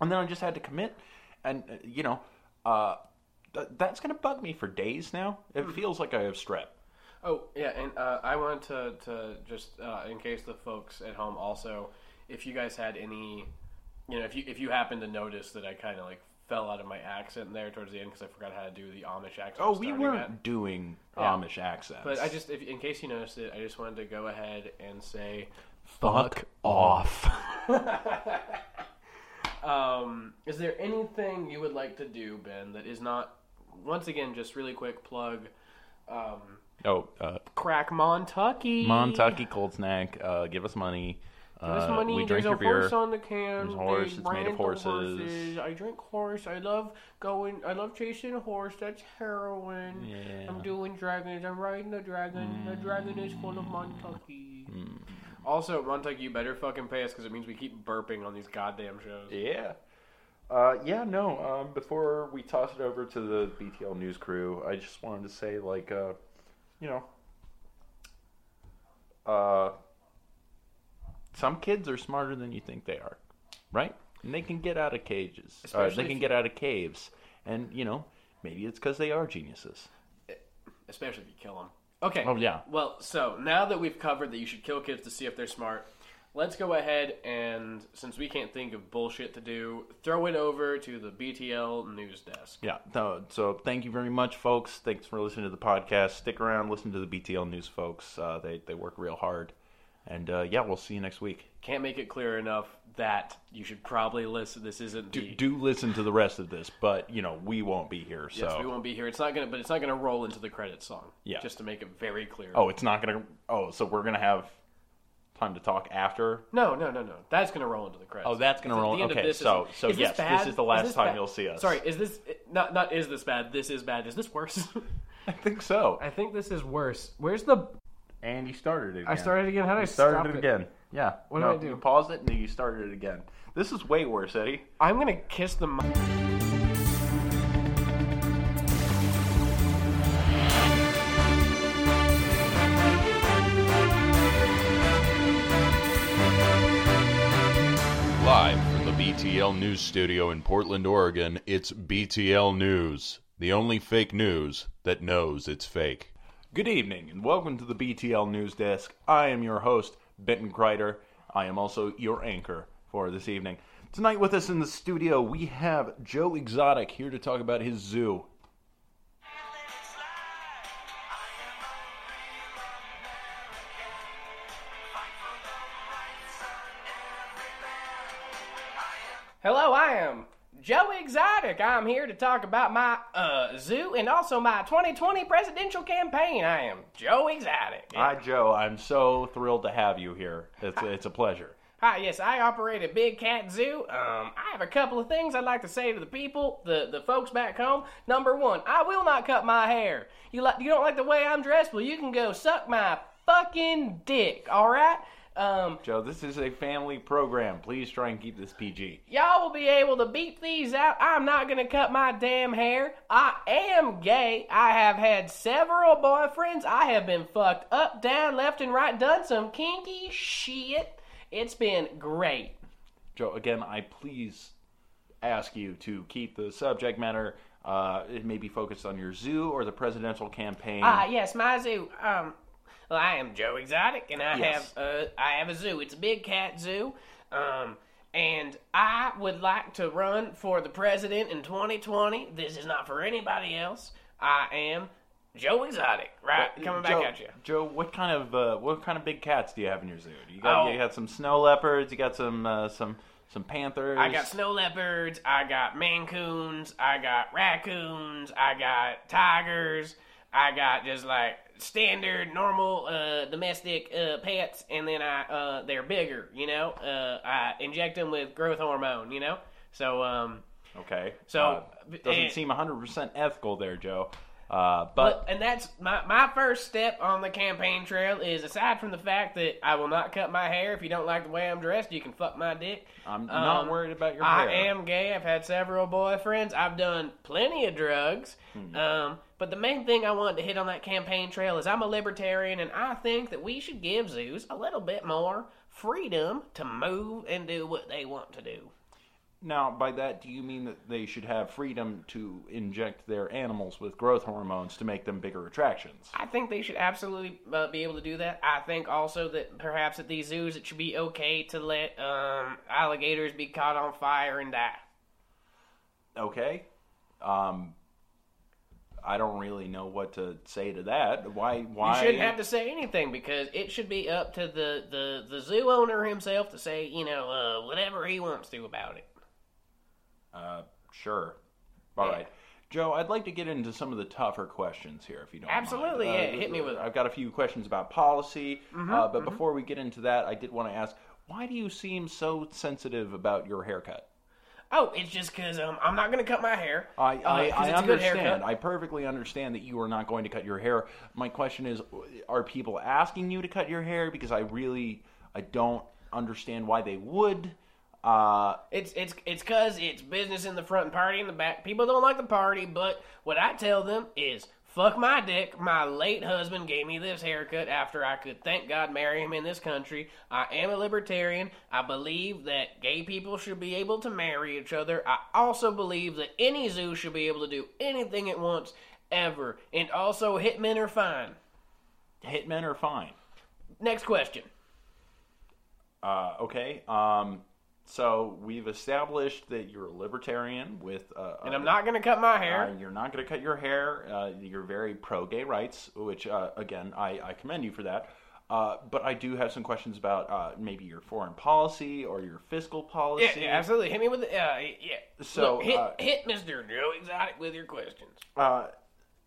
and then I just had to commit, and uh, you know, uh, th- that's gonna bug me for days now. It feels like I have strep. Oh yeah, and uh, I wanted to to just uh, in case the folks at home also, if you guys had any, you know, if you if you happen to notice that I kind of like fell out of my accent there towards the end because I forgot how to do the Amish accent. Oh, we weren't at. doing Yeah. Amish accents, But I just, if, in case you noticed it, I just wanted to go ahead and say, Fuck off. <laughs> Um, is there anything you would like to do, Ben, that is not? Once again, just really quick plug. Um, Oh, uh, crack Montucky. Montucky Cold Snack, uh, give us money. Give us Uh, money. we There's drink a your beer. horse on the can. There's a horse. They It's made of the horses. I drink horse. I love going. I love chasing a horse. That's heroin. Yeah. I'm doing dragons. I'm riding the dragon. The dragon is full of Montucky. Also, Montucky, you better fucking pay us because it means we keep burping on these goddamn shows. Yeah. Uh, yeah, no. Um, before we toss it over to the BTL news crew, I just wanted to say, like, uh, you know, uh, some kids are smarter than you think they are, right? And they can get out of cages. Uh, they can you- get out of caves, and you know, maybe it's because they are geniuses. especially if you kill them. Okay. Oh, yeah. Well, so now that we've covered that you should kill kids to see if they're smart, let's go ahead and since we can't think of bullshit to do, throw it over to the BTL news desk. Yeah. So thank you very much, folks. Thanks for listening to the podcast. Stick around, listen to the BTL news, folks. Uh, they they work real hard, and uh, yeah, we'll see you next week. Can't make it clear enough that you should probably listen. This isn't do, the. do listen to the rest of this, but you know we won't be here. So Yes, we won't be here. It's not gonna, but it's not gonna roll into the credits song. Yeah. Just to make it very clear. oh, it's not gonna. Oh, so we're gonna have time to talk after. No, no, no, no. That's gonna roll into the credits. Oh, that's gonna The- roll- the end of okay, this so- so is yes, this bad? is the last this time bad? you'll see us. Sorry, is this not not is this bad? This is bad. Is this worse? <laughs> I think so. I think this is worse. Where's the? And you started it. Again. I started again. How did I You started stop it it? again. Yeah. What did I do? You paused it and then you started it again. This is way worse, Eddie. I'm gonna kiss the. BTL News Studio in Portland, Oregon, it's BTL News, the only fake news that knows it's fake. Good evening and welcome to the BTL News Desk. I am your host, Benton Kreider. I am also your anchor for this evening. Tonight with us in the studio, we have Joe Exotic here to talk about his zoo. I am Joe Exotic. I'm here to talk about my uh, zoo and also my 2020 presidential campaign. I am Joe Exotic. Hi, Joe. I'm so thrilled to have you here. It's, it's a pleasure. Hi, yes, I operate a big cat zoo. Um, I have a couple of things I'd like to say to the people, the, the folks back home. Number one, I will not cut my hair. You like you don't like the way I'm dressed? Well, you can go suck my fucking dick. All right. Um, Joe, this is a family program. Please try and keep this PG. y'all will be able to beep these out. I'm not gonna cut my damn hair. I am gay. I have had several boyfriends. I have been fucked up, down, left, and right. Done some kinky shit. It's been great. Joe, again, I please ask you to keep the subject matter uh, it may be focused on your zoo or the presidential campaign. Ah, yes, my zoo. Um, well, I am Joe Exotic, and I Yes. have uh, I have a zoo. It's a big cat zoo. Um, and I would like to run for the president in 2020. This is not for anybody else. I am Joe Exotic. Right, coming back Joe, at you. Joe, what kind of uh, what kind of big cats do you have in your zoo? You got Oh. you got some snow leopards. You got some uh, some some panthers. I got snow leopards. I got Maine Coons. I got raccoons. I got tigers. I got just like standard, normal, uh, domestic uh, pets, and then I uh, they're bigger. You know, uh, I inject them with growth hormone. You know, so um, Okay. So, Uh, doesn't and- seem 100% ethical there, Joe. Uh, but and that's my my first step on the campaign trail is aside from the fact that I will not cut my hair. If you don't like the way I'm dressed, you can fuck my dick. I'm not Um, worried about your I hair. am gay. I've had several boyfriends. I've done plenty of drugs. Hmm. Um, but the main thing I wanted to hit on that campaign trail is I'm a libertarian, and I think that we should give zoos a little bit more freedom to move and do what they want to do. Now, by that, do you mean that they should have freedom to inject their animals with growth hormones to make them bigger attractions? I think they should absolutely uh, be able to do that. I think also that perhaps at these zoos it should be okay to let um, alligators be caught on fire and die. Okay. Um, I don't really know what to say to that. Why? Why? You shouldn't have to say anything because it should be up to the, the, the zoo owner himself to say, you know, uh, whatever he wants to about it. Uh, sure. All right, Joe. I'd like to get into some of the tougher questions here, if you don't. Absolutely, mind. yeah, hit me with. Mm-hmm, I've got a few questions about policy, uh, but before we get into that, I did want to ask, why do you seem so sensitive about your haircut? Oh, it's just because um, I'm not going to cut my hair. I, uh, I, I it's a good understand. I perfectly understand that you are not going to cut your hair. My question is, are people asking you to cut your hair? Because I really, I don't understand why they would. Uh, It's it's it's because it's business in the front and party in the back. People don't like the party, but what I tell them is, fuck my dick. My late husband gave me this haircut after I could, thank God, marry him in this country. I am a libertarian. I believe that gay people should be able to marry each other. I also believe that any zoo should be able to do anything it wants ever, and also hitmen are fine. hitmen are fine. Next question. Uh, okay. Um, so we've established that you're a libertarian with, uh, And I'm not going to cut my hair. Uh, you're not going to cut your hair. Uh, you're very pro gay rights, which uh, again I, I commend you for that. Uh, but I do have some questions about uh, maybe your foreign policy or your fiscal yeah, policy. yeah, absolutely. Hit me with the, uh, yeah. So, Look, hit, uh, hit Mr. Joe Exotic with your questions. Uh,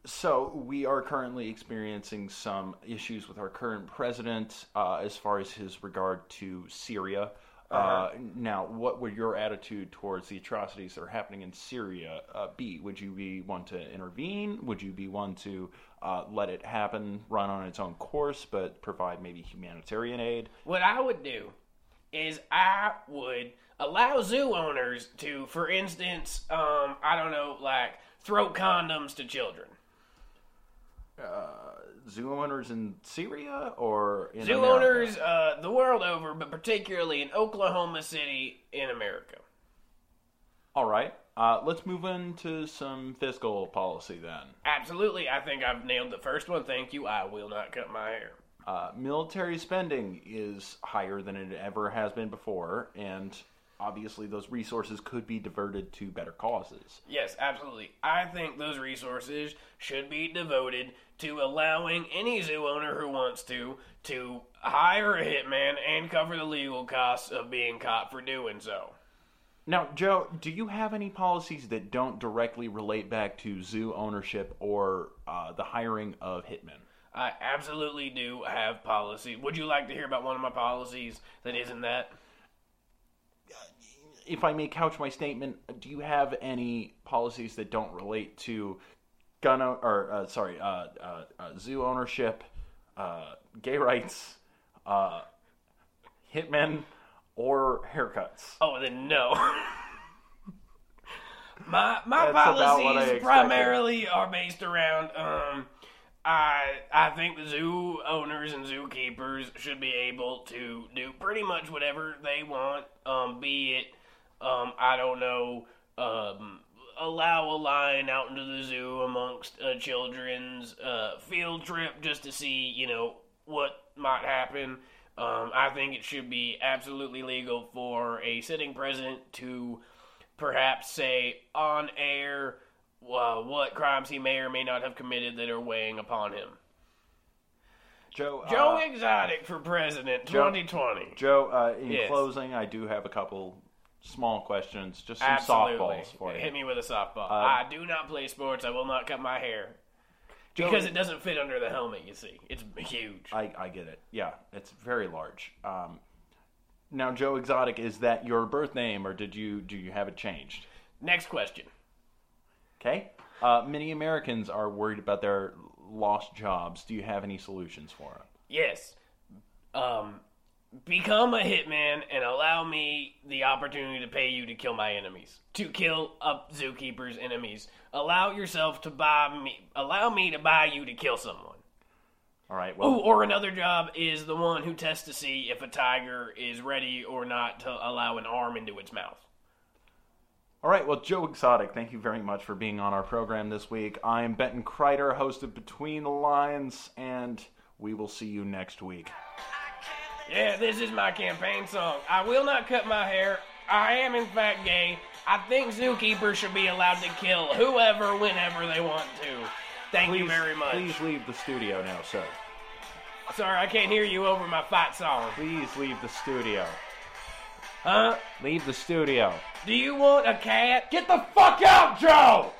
so we are currently experiencing some issues with our current president uh, as far as his regard to Syria. Uh now, what would your attitude towards the atrocities that are happening in Syria uh, be? Would you be one to intervene? Would you be one to uh, let it happen, run on its own course, but provide maybe humanitarian aid? What I would do is I would allow zoo owners to, for instance, um, I don't know, like throw condoms to children. Zoo owners in Syria or in Zoo America? owners uh, the world over, but particularly in Oklahoma City in America. All right. Uh, let's move into some fiscal policy then. Absolutely, I think I've nailed the first one. Thank you. I will not cut my hair. Uh, military spending is higher than it ever has been before, and obviously those resources could be diverted to better causes. Yes, absolutely. I think those resources should be devoted to allowing any zoo owner who wants to to hire a hitman and cover the legal costs of being caught for doing so. Now, Joe, do you have any policies that don't directly relate back to zoo ownership or uh, the hiring of hitmen? I absolutely do have policy. Would you like to hear about one of my policies that isn't that? If I may couch my statement, do you have any policies that don't relate to gun o- or uh, sorry, uh, uh, uh, zoo ownership, uh, gay rights, uh, hitmen, or haircuts? Oh, then no. <laughs> my my That's about what I policies expected. primarily are based around um I I think the zoo owners and zookeepers should be able to do pretty much whatever they want. Um, be it um I don't know um allow a lion out into the zoo amongst a children's uh, field trip just to see you know what might happen. Um, I think it should be absolutely legal for a sitting president to perhaps say on air uh, what crimes he may or may not have committed that are weighing upon him. Joe, Joe uh, Exotic for president Joe- 2020. Joe, uh, in Yes. closing, I do have a couple small questions, just some Absolutely. softballs for you. Hit me with a softball. Uh, I do not play sports. I will not cut my hair. Because it doesn't fit under the helmet, you see. It's huge. I, I get it. Yeah, it's very large. Um, now, Joe Exotic, is that your birth name, or did you do you have it changed? Next question. Okay. Uh, many Americans are worried about their lost jobs. Do you have any solutions for them? Yes. Um, become a hitman and allow me the opportunity to pay you to kill my enemies. To kill up zookeeper's enemies. Allow yourself to buy me. Allow me to buy you to kill someone. All right. Well, Ooh, or another job is the one who tests to see if a tiger is ready or not to allow an arm into its mouth. All right, well, Joe Exotic, thank you very much for being on our program this week. I'm Benton Kreider, host of Between the Lines, and we will see you next week. Yeah, this is my campaign song. I will not cut my hair. I am, in fact, gay. I think zookeepers should be allowed to kill whoever, whenever they want to. Thank you very much. Please leave the studio now, sir. Sorry, I can't hear you over my fight song. Please leave the studio. Huh? Leave the studio. Do you want a cat? Get the fuck out, Joe!